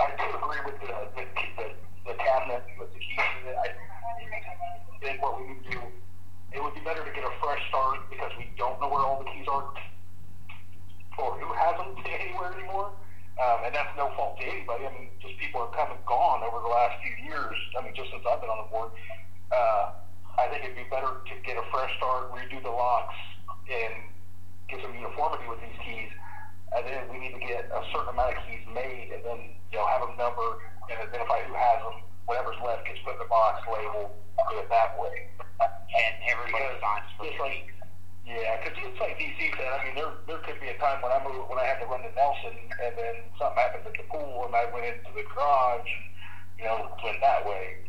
I do agree with the, the, the, the cabinet with the keys. I think what we need to do, it would be better to get a fresh start because we don't know where all the keys are or who has them anywhere anymore. Um, and that's no fault to anybody. I mean, just people have come and gone over the last few years. I mean, just since I've been on the board. Uh, I think it'd be better to get a fresh start, redo the locks, and get some uniformity with these keys. And then we need to get a certain amount of keys made, and then you know have them numbered and identify who has them. Whatever's left gets put in the box, labeled, do it that way. And everybody Because signs for just like yeah, because it's like DC said. I mean, there there could be a time when I moved when I had to run to Nelson, and then something happened at the pool, and I went into the garage. You know, went that way.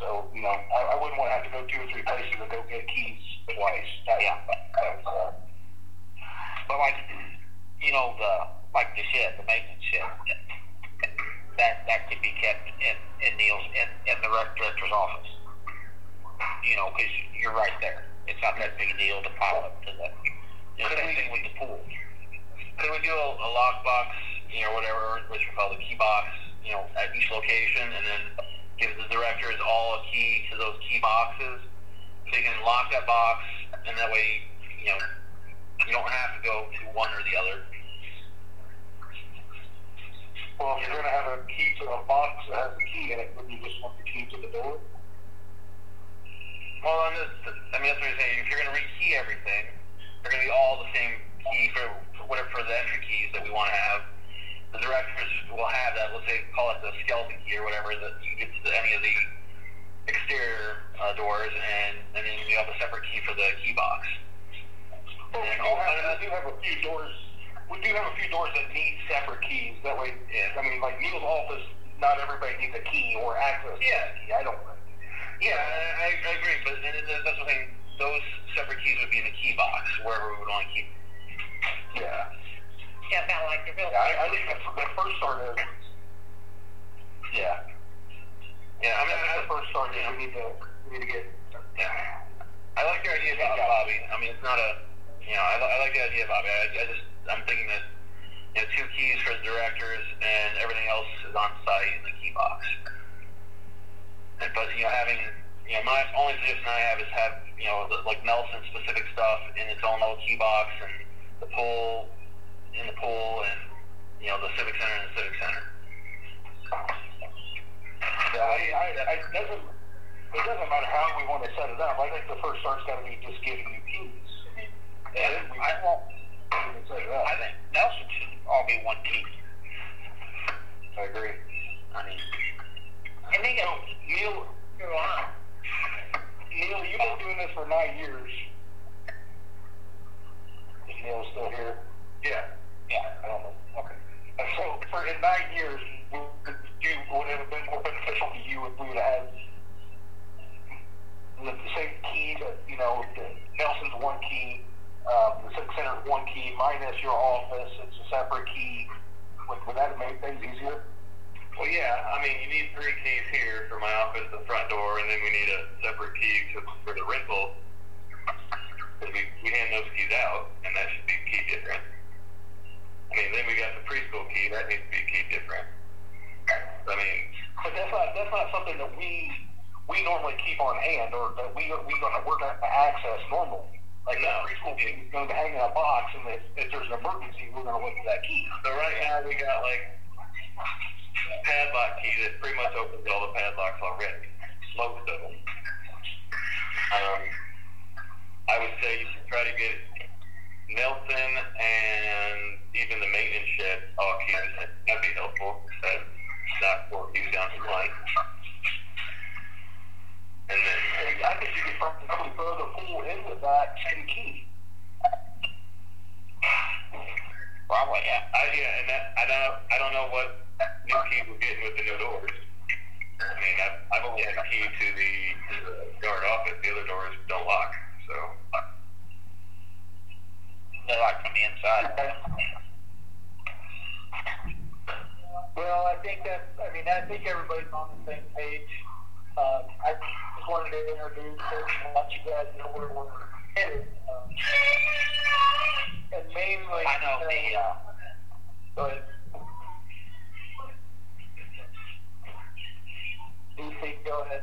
So you know, I, I wouldn't want to have to go two or three places to go get keys twice. That, Yeah. That's, uh, But like, you know, the like the shed, the maintenance shed, that that could be kept in in Neil's in in the rec director's office. You know, because you're right there. It's not that big a deal to pile up to the. The Could same we- thing with the pool. Could we do a, a lockbox, you know, whatever, which we call the key box, you know, at each location, and then give the directors all a key to those key boxes, so you can lock that box, and that way, you know, you don't have to go to one or the other. well, if you're going to have a key to a box that has a key in it, wouldn't you just want the key to the door? Well, I'm just, I mean, that's what you're saying. If you're going to rekey everything, they're going to be all the same key for, for whatever for the entry keys that we want to have. The directors will have that. Let's say call it the skeleton key or whatever that you get to the, any of the exterior uh, doors, and and then you have a separate key for the key box. Well, we do have, we do have a few doors. We do have a few doors that need separate keys. That way, I mean, like Neil's office, not everybody needs a key or access. to Yeah. a key. I don't. Yeah, I, I agree, but and, and that's the thing. Those separate keys would be in the key box wherever we would want to keep. Yeah. Yeah, about like the real. Yeah, I, I think that's the first start is. Yeah. Yeah, I I mean, mean, I, the first start is we need to we need to get. Yeah. I like your idea about Bobby. I mean, it's not a, you know, I, I like the idea Bobby. I, I just, I'm thinking that, you know, two keys for the directors and everything else is on site in the key box. But, you know, having, you know, my only suggestion I have is have, you know, the, like Nelson specific stuff in its own little key box and the pool in the pool and, you know, the civic center in the civic center. Yeah, I, I, I it doesn't. It doesn't matter how we want to set it up. I think the first start's got to be just giving you keys. Mm-hmm. Yeah, we, I won't. set it up. I think Nelson should all be one key. I agree. I mean, And they So, go Neil. Neil, you've been doing this for nine years. Is Neil still here? Yeah. yeah. I don't know. Okay. And so, for in nine years, would you would it have been more beneficial to you if we would have had the, the same key that you know, the Nelson's one key, um, the Civic Center's one key, minus your office, it's a separate key. Would, would that have made things easier? Well, yeah. I mean, you need three keys here for my office, the front door, and then we need a separate key to, for the rental. Because we, we hand those keys out, and that should be key different. I mean, then we got the preschool key, that needs to be key different. I mean, But that's not, that's not something that we, we normally keep on hand or that we, we gonna, we're gonna access normally. Like No. that preschool key is gonna hang in a box and if, if there's an emergency, we're gonna look for that key. so right now we got like padlock key that pretty much opens all the padlocks already. Most of them. Um, I would say you should try to get Nelson and even the maintenance shed all keys. That'd be helpful. That knock four keys down the line. And then I think you could probably further pull into that same key. Probably, yeah. I yeah, and that I don't I don't know what new keys we're getting with the new doors. I mean, I've, I've only had a key to the, guard office. The other doors don't lock. So They're like from the inside. Well, I think that, I mean, I think everybody's on the same page. Um, I just wanted to introduce and let you guys know where we're and mainly. I know the, uh. DC, go ahead.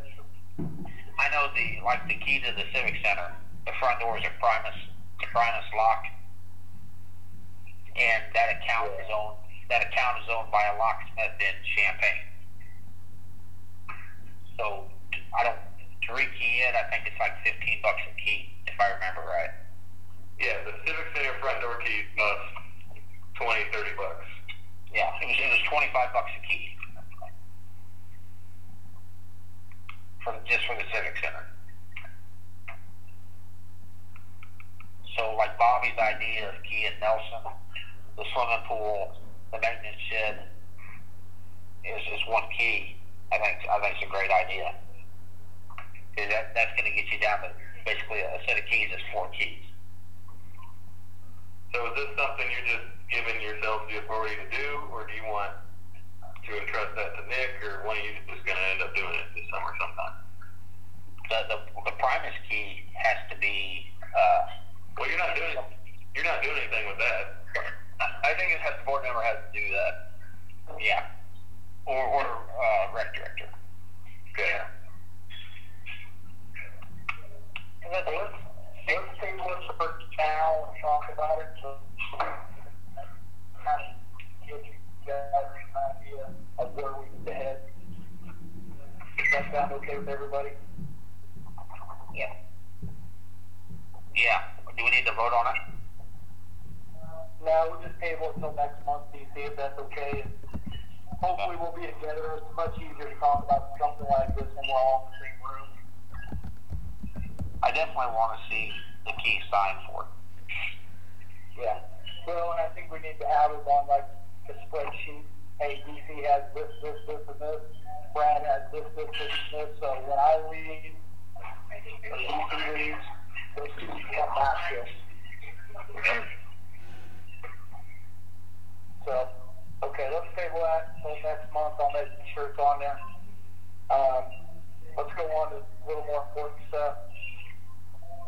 I know the, like the key to the Civic Center, the front doors are Primus, Primus lock. And that account is owned, that account is owned by a locksmith in Champaign. So, I don't, to rekey it, I think it's like fifteen bucks a key, if I remember right. yeah, the Civic Center front door keys cost twenty, thirty bucks. Yeah, it was, it was twenty-five bucks a key. For, just for the Civic Center. So like Bobby's idea of key at Nelson, the swimming pool, the maintenance shed is, is one key. I think, I think it's a great idea. that, that's gonna get you down to basically a set of keys is four keys. So is this something you're just giving yourself the authority to do, or do you want to entrust that to Nick, or one of you is going to end up doing it this summer sometime? The, the, the Primus key has to be, uh, Well, you're not doing you're not doing anything with that. I think it has the board member has to do that. Yeah. Or or uh, rec director. Okay. And let's, let's, let's take a for now and talk about it. So, kind of give you guys an idea of where we need to head. Does that sound okay with everybody? Yeah. Yeah. Do we need to vote on it? No, we'll just table it till next month, DC, if that's okay. Hopefully we'll be together. It's much easier to talk about something like this when we're all in the same room. I definitely want to see the key signed for it. Yeah. Well, and I think we need to have it on like a spreadsheet. Hey, DC has this, this, this, and this. Brad has this, this, this, and this. So when I leave, or DC leaves, those two come back to. So, okay, let's table that until next month. I'll make sure it's on there. Um, let's go on to a little more important stuff.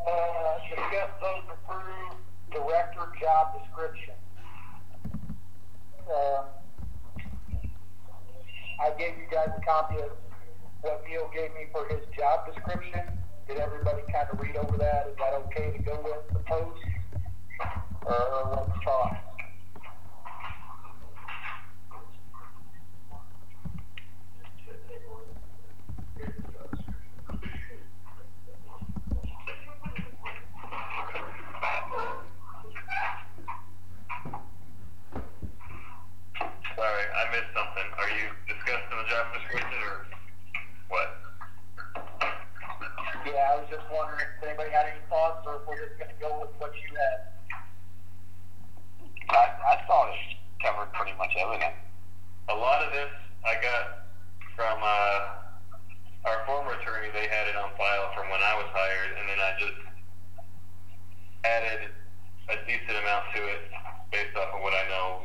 Uh, discuss those approved director job description. Um, I gave you guys a copy of what Neil gave me for his job description. Did everybody kind of read over that? Is that okay to go with the post? Or let's talk? Sorry, I missed something. Are you discussing the job description or what? Yeah, I was just wondering if anybody had any thoughts or if we're just going to go with what you had. I, I thought it covered pretty much everything. A lot of this I got from uh, our former attorney. They had it on file from when I was hired, and then I just added a decent amount to it based off of what I know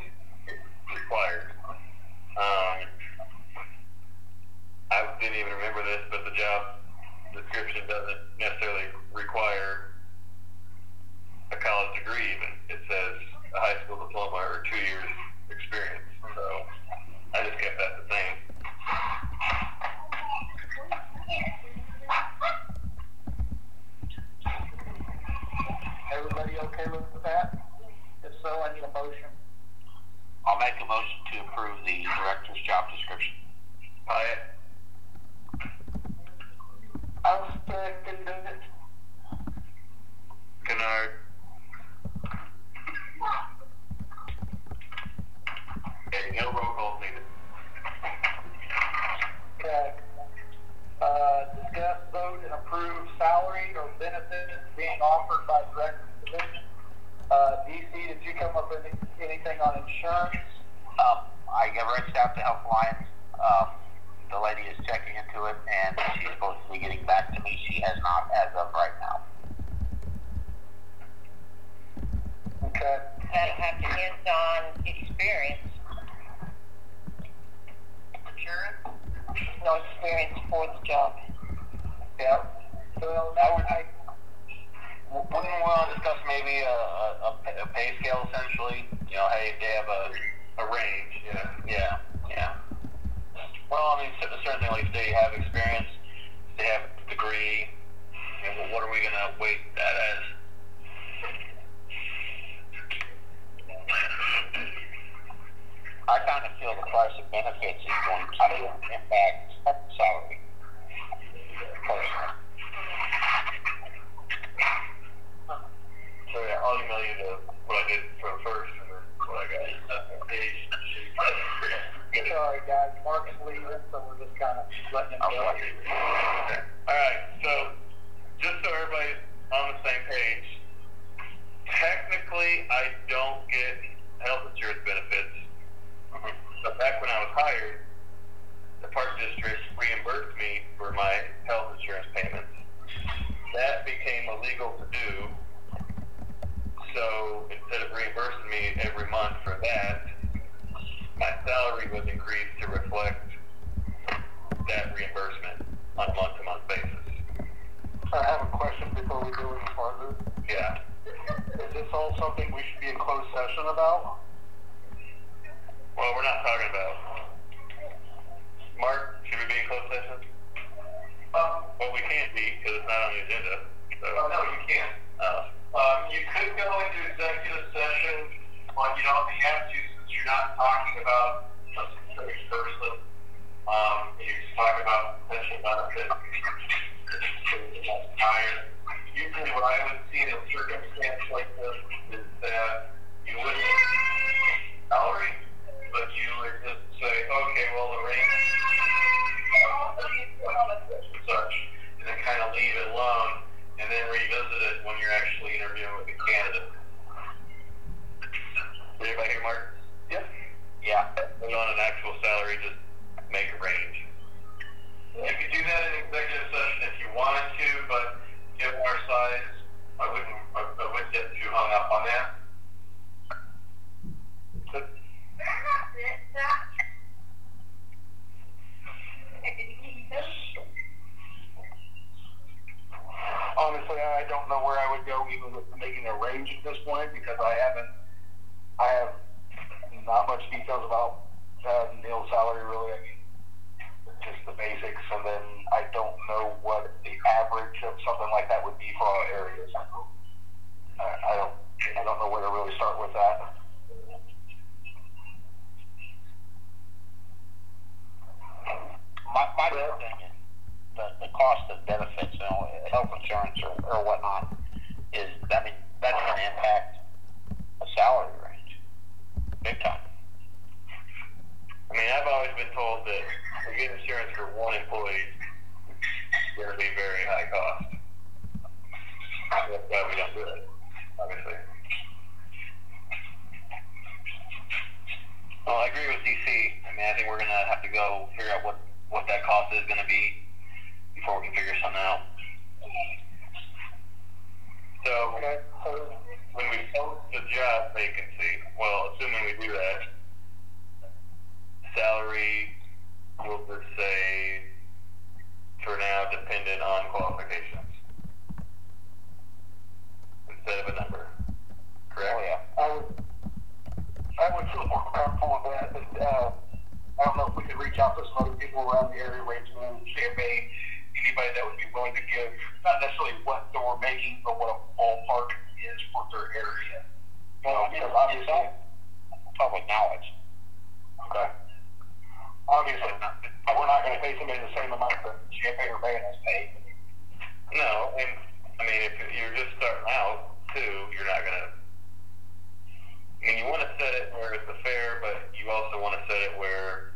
set it where it's a fair, but you also want to set it where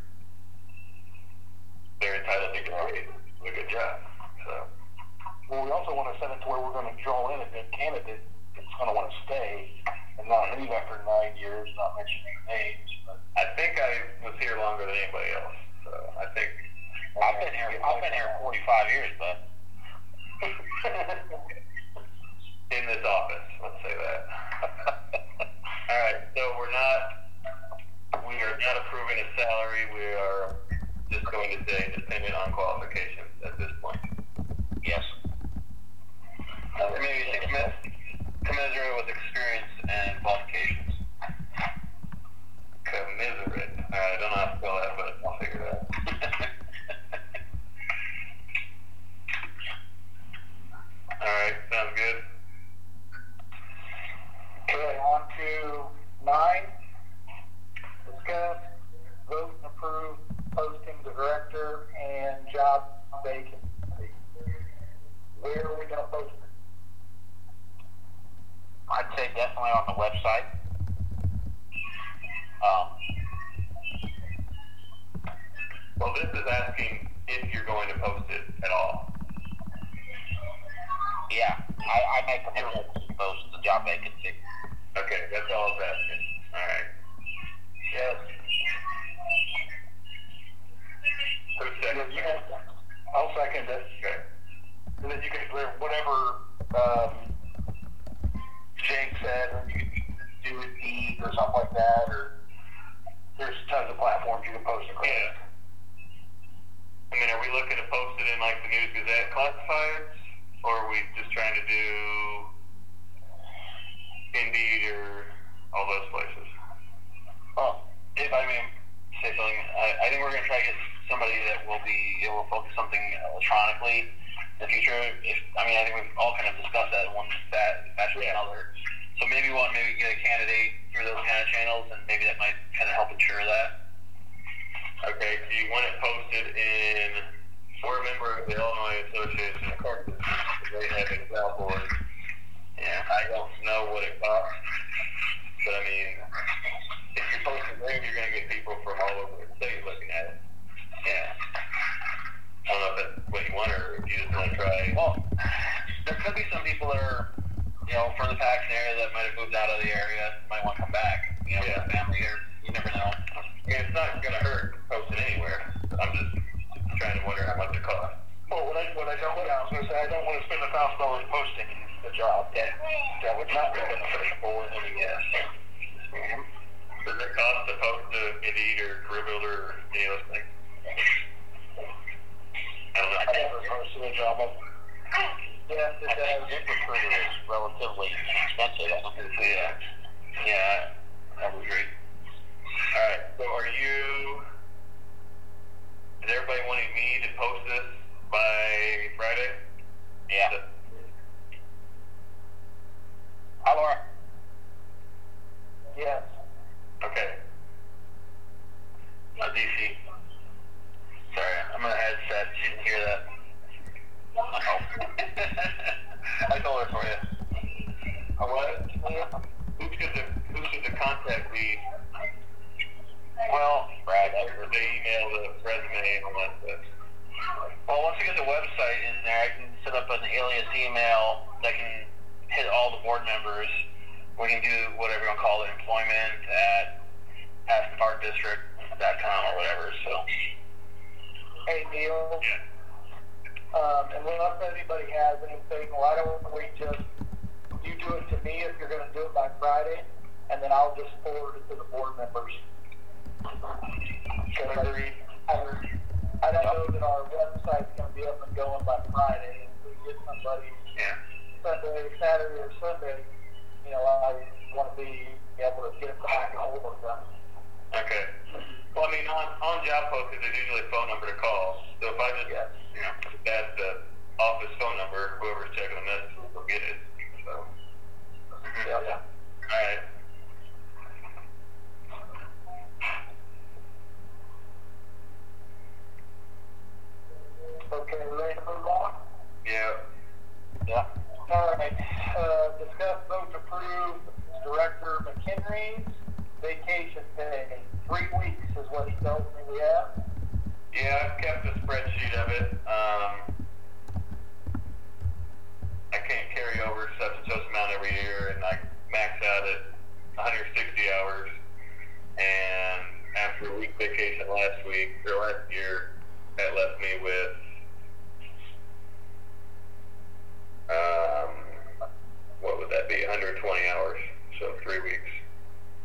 they're entitled to get paid a good job. So, Well, we also want to send it to where we're going to draw in a good candidate that's going to want to stay and not leave after nine years, not mentioning names. But I think I was here longer than anybody else. So I think I've been here. I've been here 45 years, but in this office, let's say that. All right, so we're not we are not approving a salary. We are just going to say dependent on qualifications at this point. yes. Uh, maybe say commis- commensurate with experience and qualifications. Commiserate. All right, I don't know how to spell that, but I'll figure it out. All right, sounds good. Okay, on to nine. Discuss, vote, and approve posting the director and job vacancy. Where are we gonna post it? I'd say definitely on the website. Um, Well, this is asking if you're going to post it at all. yeah, I, I make a motion to post the job vacancy. Okay, that's all it's asking. All right. Yes. Who's second? Yeah, I'll second it. Okay. And then you can, do whatever, um, Jake said, or you can do it Indeed or something like that, or there's tons of platforms you can post across. Yeah. I mean, are we looking to post it in like the News Gazette classifieds, or are we just trying to do Indeed or all those places? Well, if I may say something, I, I think we're going to try to get somebody that will be able to focus something electronically in the future. If I mean, I think we've all kind of discussed that one fat, fashion or another. So maybe to maybe get a candidate through those kind of channels, and maybe that might kind of help ensure that. Okay, do you want it posted in, we're a member of the Illinois Association of Court they have Excel boards. Yeah. I don't know what it costs, but I mean, if you're posting there, you're gonna get people from all over the state looking at it. Yeah. I don't know if that's what you want, or if you just wanna try. Well, there could be some people that are, you know, from the Paxton area that might have moved out of the area, might want to come back. You know, Yeah. with family here. You never know. I mean, it's not gonna hurt to post it anywhere. I'm just trying to wonder how much it costs. Well, what I, what I don't, I was gonna say, I don't wanna spend a thousand dollars posting the job. Yeah. That would not be beneficial, and yes. Does it cost to post to Indeed or Career Builder or any of those things? I don't I know. never posted a job of, Yes, it I think does. ZipRecruiter is relatively inexpensive. I think. So, yeah, yeah, that would great. All right, so are you? Is everybody wanting me to post this by Friday? Yeah. Hi, Laura. Yes. Okay. Uh, DC. Sorry, I'm gonna headset. She didn't hear that. Oh. I told her for you. Uh, what? Who should the Who should the contact be? Well, Brad. They email the resume and all that stuff. Well, once we get the website in there, I can set up an alias email that can hit all the board members. We can do whatever you want to call it, employment at PaxtonParkDistrict.com or whatever. So, Hey, Neil, Yeah. um, unless anybody has anything, why don't we just, you do it to me if you're gonna do it by Friday, and then I'll just forward it to the board members. Agreed. I, I don't know that our website's gonna be up and going by Friday, if we get somebody Yeah. Sunday, Saturday, or Sunday, you know, I wanna be able to get back and hold of them. Okay. Well, I mean, on, on job postings, there's usually a phone number to call. So if I just, Yes. you know, that the office phone number, whoever's checking the messages will get it. So, Yeah. all right. Okay, ready to move on? Yeah. Yeah. All right, uh, discuss vote to approve Director McHenry's vacation pay. Three weeks is what he tells me we have. Yeah, I've kept a spreadsheet of it. Um, I can't carry over such and such amount every year, and I max out at 160 hours. And after a week vacation last week or last year, that left me with um, what would that be? 120 hours, so three weeks.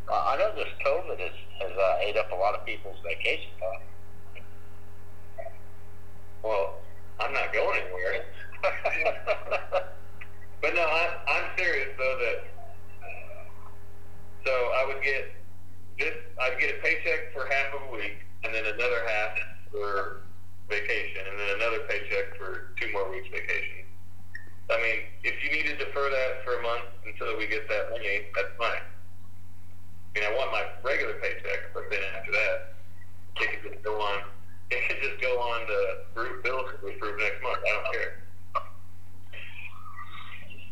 Uh, I know this COVID has, has uh, ate up a lot of people's vacation time. Well, I'm not going anywhere. But no, I, I'm serious though that. So I would get this. I'd get a paycheck for half of a week, and then another half for vacation, and then another paycheck for two more weeks vacation. I if you need to defer that for a month until we get that money, that's fine. I mean, I want my regular paycheck, but then after that, it could just go on. It could just go on to group bills that we approve next month. I don't care.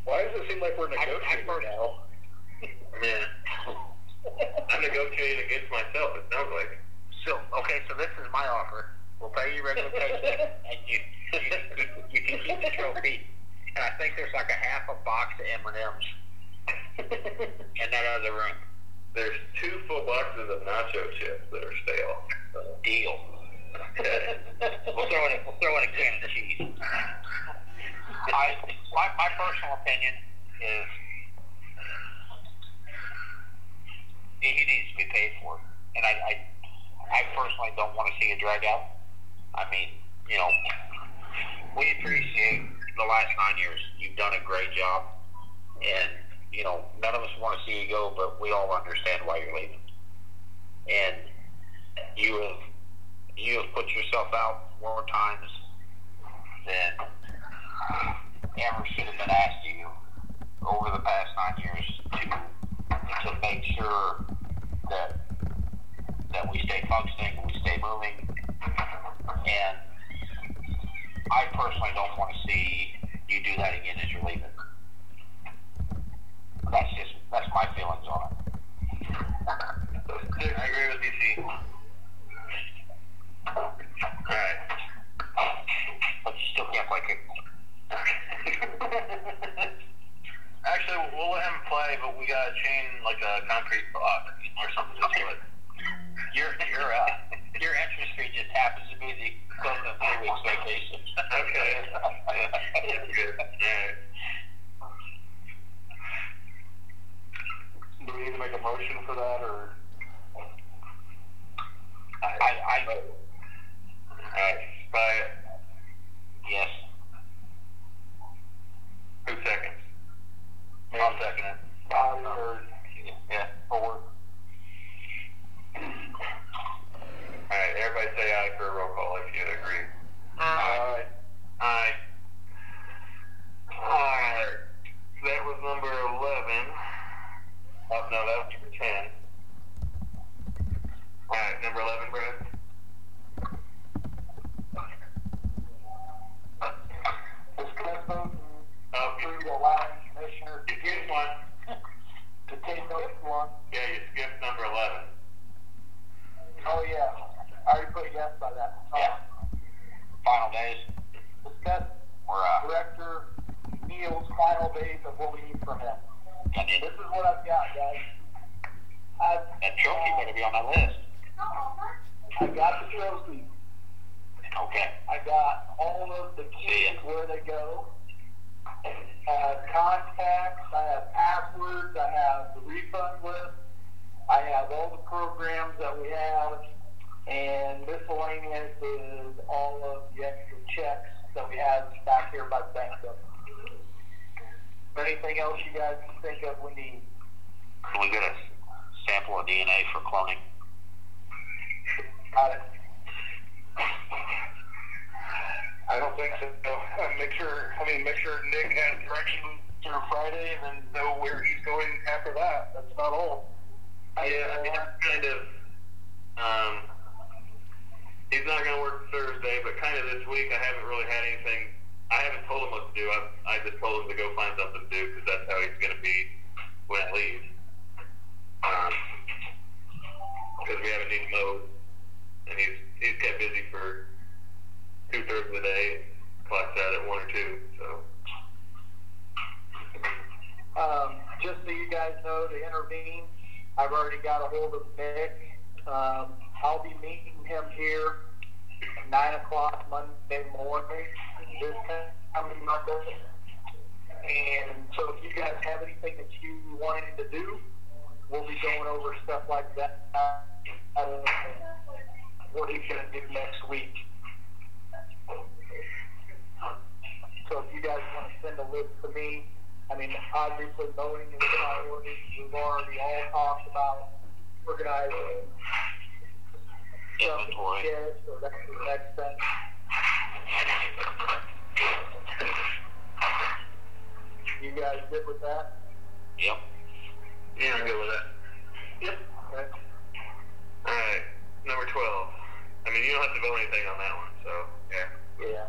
Why does it seem like we're negotiating now? Man, I'm negotiating against myself. It sounds like. So, okay, so this is my offer. We'll pay you regular paycheck, and you, you, you, you can keep the trophy. And I think there's like a half a box of M&Ms in that other room. There's two full boxes of nacho chips that are stale. Deal. we'll throw in a, we'll throw in a can of cheese. I, my, my personal opinion is he needs to be paid for, and I, I, I personally don't want to see a drag out. I mean, you know, we appreciate the last nine years. You've done a great job, and you know, none of us want to see you go, but we all understand why you're leaving. And you have you have put yourself out more times than ever should have been asked of you over the past nine years to to make sure that that we stay functioning, we stay moving, and I personally don't want to see you do that again as you're leaving. That's just that's my feelings on it. I agree with you. All right. But you still can't play kickball. Actually, we'll let him play, but we gotta chain like a concrete block or something to it. Your your uh, your interest fee just happens to be the equivalent of three weeks vacation. Okay. That's good. All right. Do we need to make a motion for that, or? I, I All right. By yes. who seconds? I'll second it. Bobby or Yeah. Forward. All right. Everybody say aye for a roll call if you'd agree. Aye. Aye. Aye. Alright. That was number 11. Oh, no, that was number 10. Alright, number 11, Brad. Discuss vote Oh, approve the line commissioner you skipped one. to take note one. Yeah, you skipped number 11. Oh, yeah. I already put yes by that. Yeah. Final days. Discuss We're uh, Director Neil's final days of what we need from him. and then This is what I've got, guys. I've, that trophy better be on that list. I got the trophy. Okay. I got all of the keys where they go. I have contacts, I have passwords, I have the refund list, I have all the programs that we have, and miscellaneous is all of the extra checks that we have back here by the bank. Anything else you guys think of we need? Can we get a sample of DNA for cloning? Got it. I don't think so. Uh, make sure, I mean, make sure Nick has direction through Friday and then know where he's going after that. That's not all. Yeah, I mean, that's kind of. Um, he's not going to work Thursday, but kind of this week, I haven't really had anything. I haven't told him what to do. I, I just told him to go find something to do because that's how he's going to be when I leave. Because we haven't need mowed, and he's he's kept busy for two thirds of the day. Clocks out at one or two, so. Um, just so you guys know, to intervene, I've already got a hold of Nick. Um, I'll be meeting him here at 9 o'clock Monday morning, this coming Monday. And so if you guys have anything that you wanted to do, we'll be going over stuff like that. Uh, what he's going to do next week. So if you guys want to send a list to me, I mean, obviously mowing is priority. We've already all talked about organizing Inventory. so that's the next. You guys good with that? Yep. Yeah, I'm good with that. Yep. Okay. All right, number twelve. I mean, you don't have to vote anything on that one, so yeah. Yeah.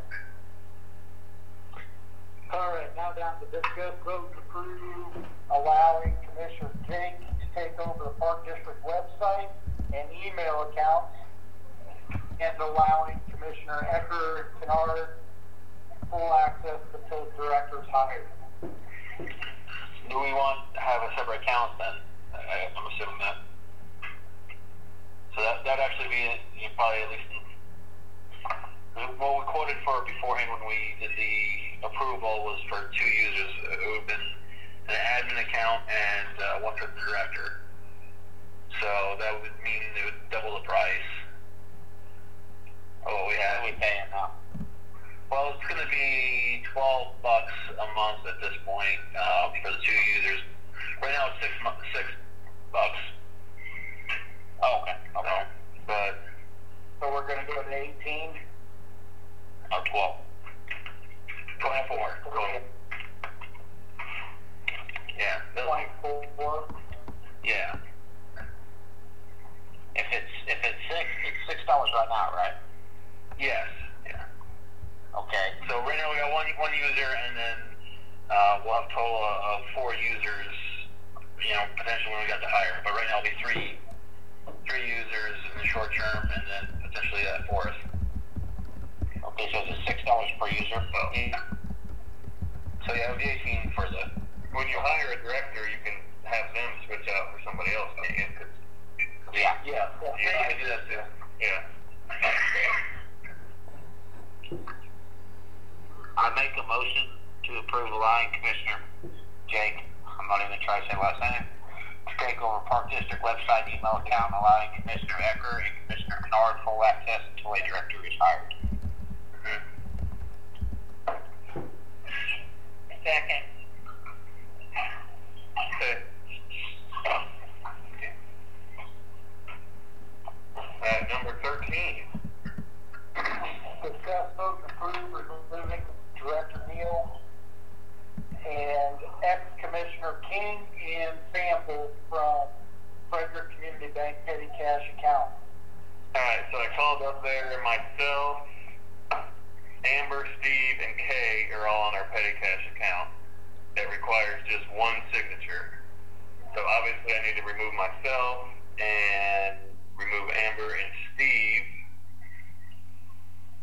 All right, now down to discuss, vote, to approve, allowing Commissioner Jake to take over the Park District website and email accounts, and allowing Commissioner Ecker Kennard full access until the director's hired. Do we want to have a separate account then? I, I'm assuming that. So that that'd actually be probably at least what we quoted for beforehand when we did the approval was for two users. It would have been an admin account and uh, one for the director. So that would mean it would double the price. of what we have. What are we paying now? Well, it's going to be twelve bucks a month at this point uh, for the two users. Right now, it's six six bucks. Oh, okay. Okay. But So we're gonna go to eighteen? uh, twelve. Twenty-four. Going. Yeah. Twenty-four? Yeah. If it's if it's six, it's six dollars right now, right? Yes. Yeah. Okay. So right now we got one one user, and then uh, we'll have a total of, of four users. You know, potentially when we got to hire, but right now it'll be three three users in the short term, and then potentially that fourth. Okay, so it's six dollars per user. Yeah. So yeah, it'll be eighteen for the. When you hire a director, you can have them switch out for somebody else, can't you? 'Cause- Yeah. Yeah. Yeah, I do that too. yeah. I make a motion to approve allowing Commissioner Jake, I'm not even trying to say last name, to take over Park District website and email account, allowing Commissioner Ecker and Commissioner Kennard full access until a director is hired. Second. Okay. Uh, number thirteen. Discuss, vote, and approve removing Director Neil and ex-Commissioner King and Sample from Frederick Community Bank petty cash account. Alright, so I called up there, myself, Amber, Steve, and Kay are all on our petty cash account. That requires just one signature. So obviously I need to remove myself and remove Amber and Steve.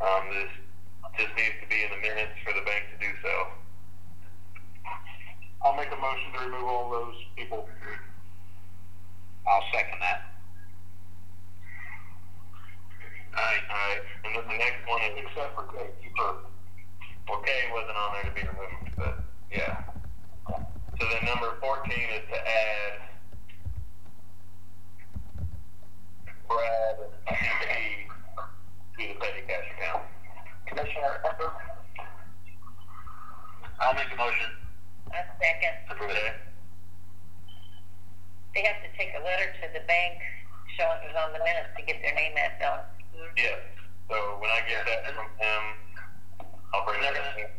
Um, this just needs to be in the minutes for the bank to do so. I'll make a motion to remove all those people. I'll second that. Alright, alright, and then the next one is, Except for Kate, keep her. well, Kay wasn't on there to be removed, but yeah. So then number fourteen is to add Brad and Steve to the petty cash account. Commissioner Ecker, I'll make a motion A second. to approve that. They have to take a letter to the bank showing it was on the minutes to get their name add done. Yes. So when I get that from him, I'll bring They're that in.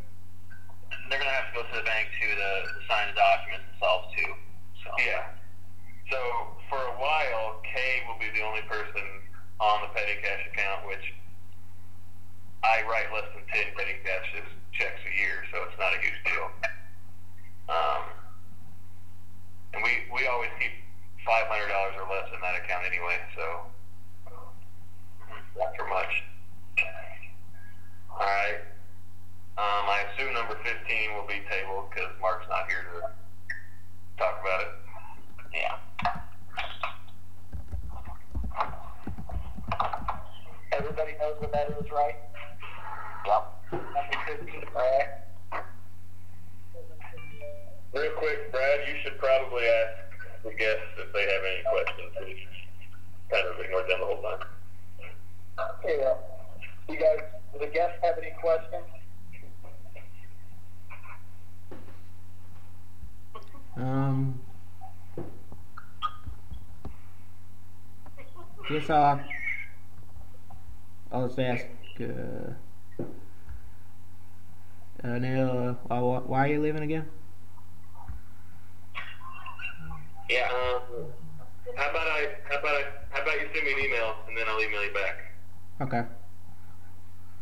they're gonna have to go to the bank too to, to sign the documents themselves too. So Yeah. So for a while, Kay will be the only person on the petty cash account, which I write less than ten petty cash checks a year, so it's not a huge deal. Um, and we we always keep five hundred dollars or less in that account anyway, so not for much. All right. Um, I assume number fifteen will be tabled because Mark's not here to talk about it. yeah. Everybody knows what that is, right? Yep. Number fifteen, right? Real quick, Brad, you should probably ask the guests if they have any questions. We've kind of ignored them the whole time. Yeah. You guys, do the guests have any questions? Um, guess I'll, I'll just ask, uh, uh, Neil, uh, why, why are you leaving again? Yeah. Um, how about I? How about I? How about you send me an email and then I'll email you back. Okay.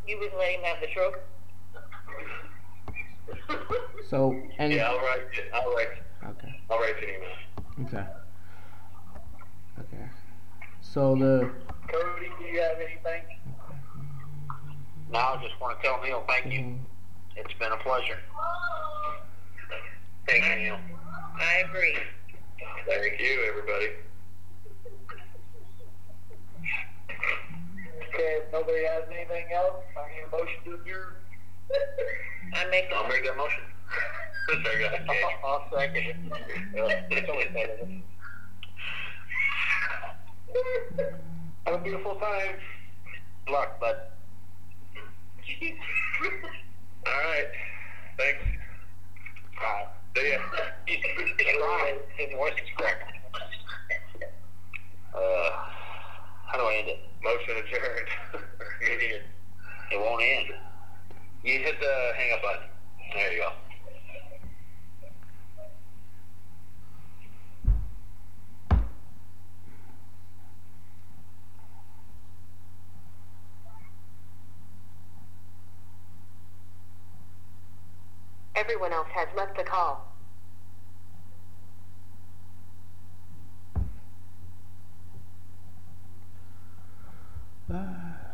You wouldn't let him have the truck? So, and, Yeah, I'll write. I'll write. okay, I'll write you an email. okay. Okay. So the, Cody, do you have anything? Now I just want to tell Neil thank you. It's been a pleasure. Thank you, Neil. I agree. Thank you, everybody. Okay, if nobody has anything else, I need a motion to adjourn. I make I'll a, make that motion. Sorry, go ahead, I'll second it. It's only seven. Have a beautiful time. Good luck, bud. All right. Thanks. Bye. See ya. Try. His voice is. Uh, how do I end it? Motion adjourned. It won't end. You hit the hang up button. There you go. Everyone else has left the call. Bye.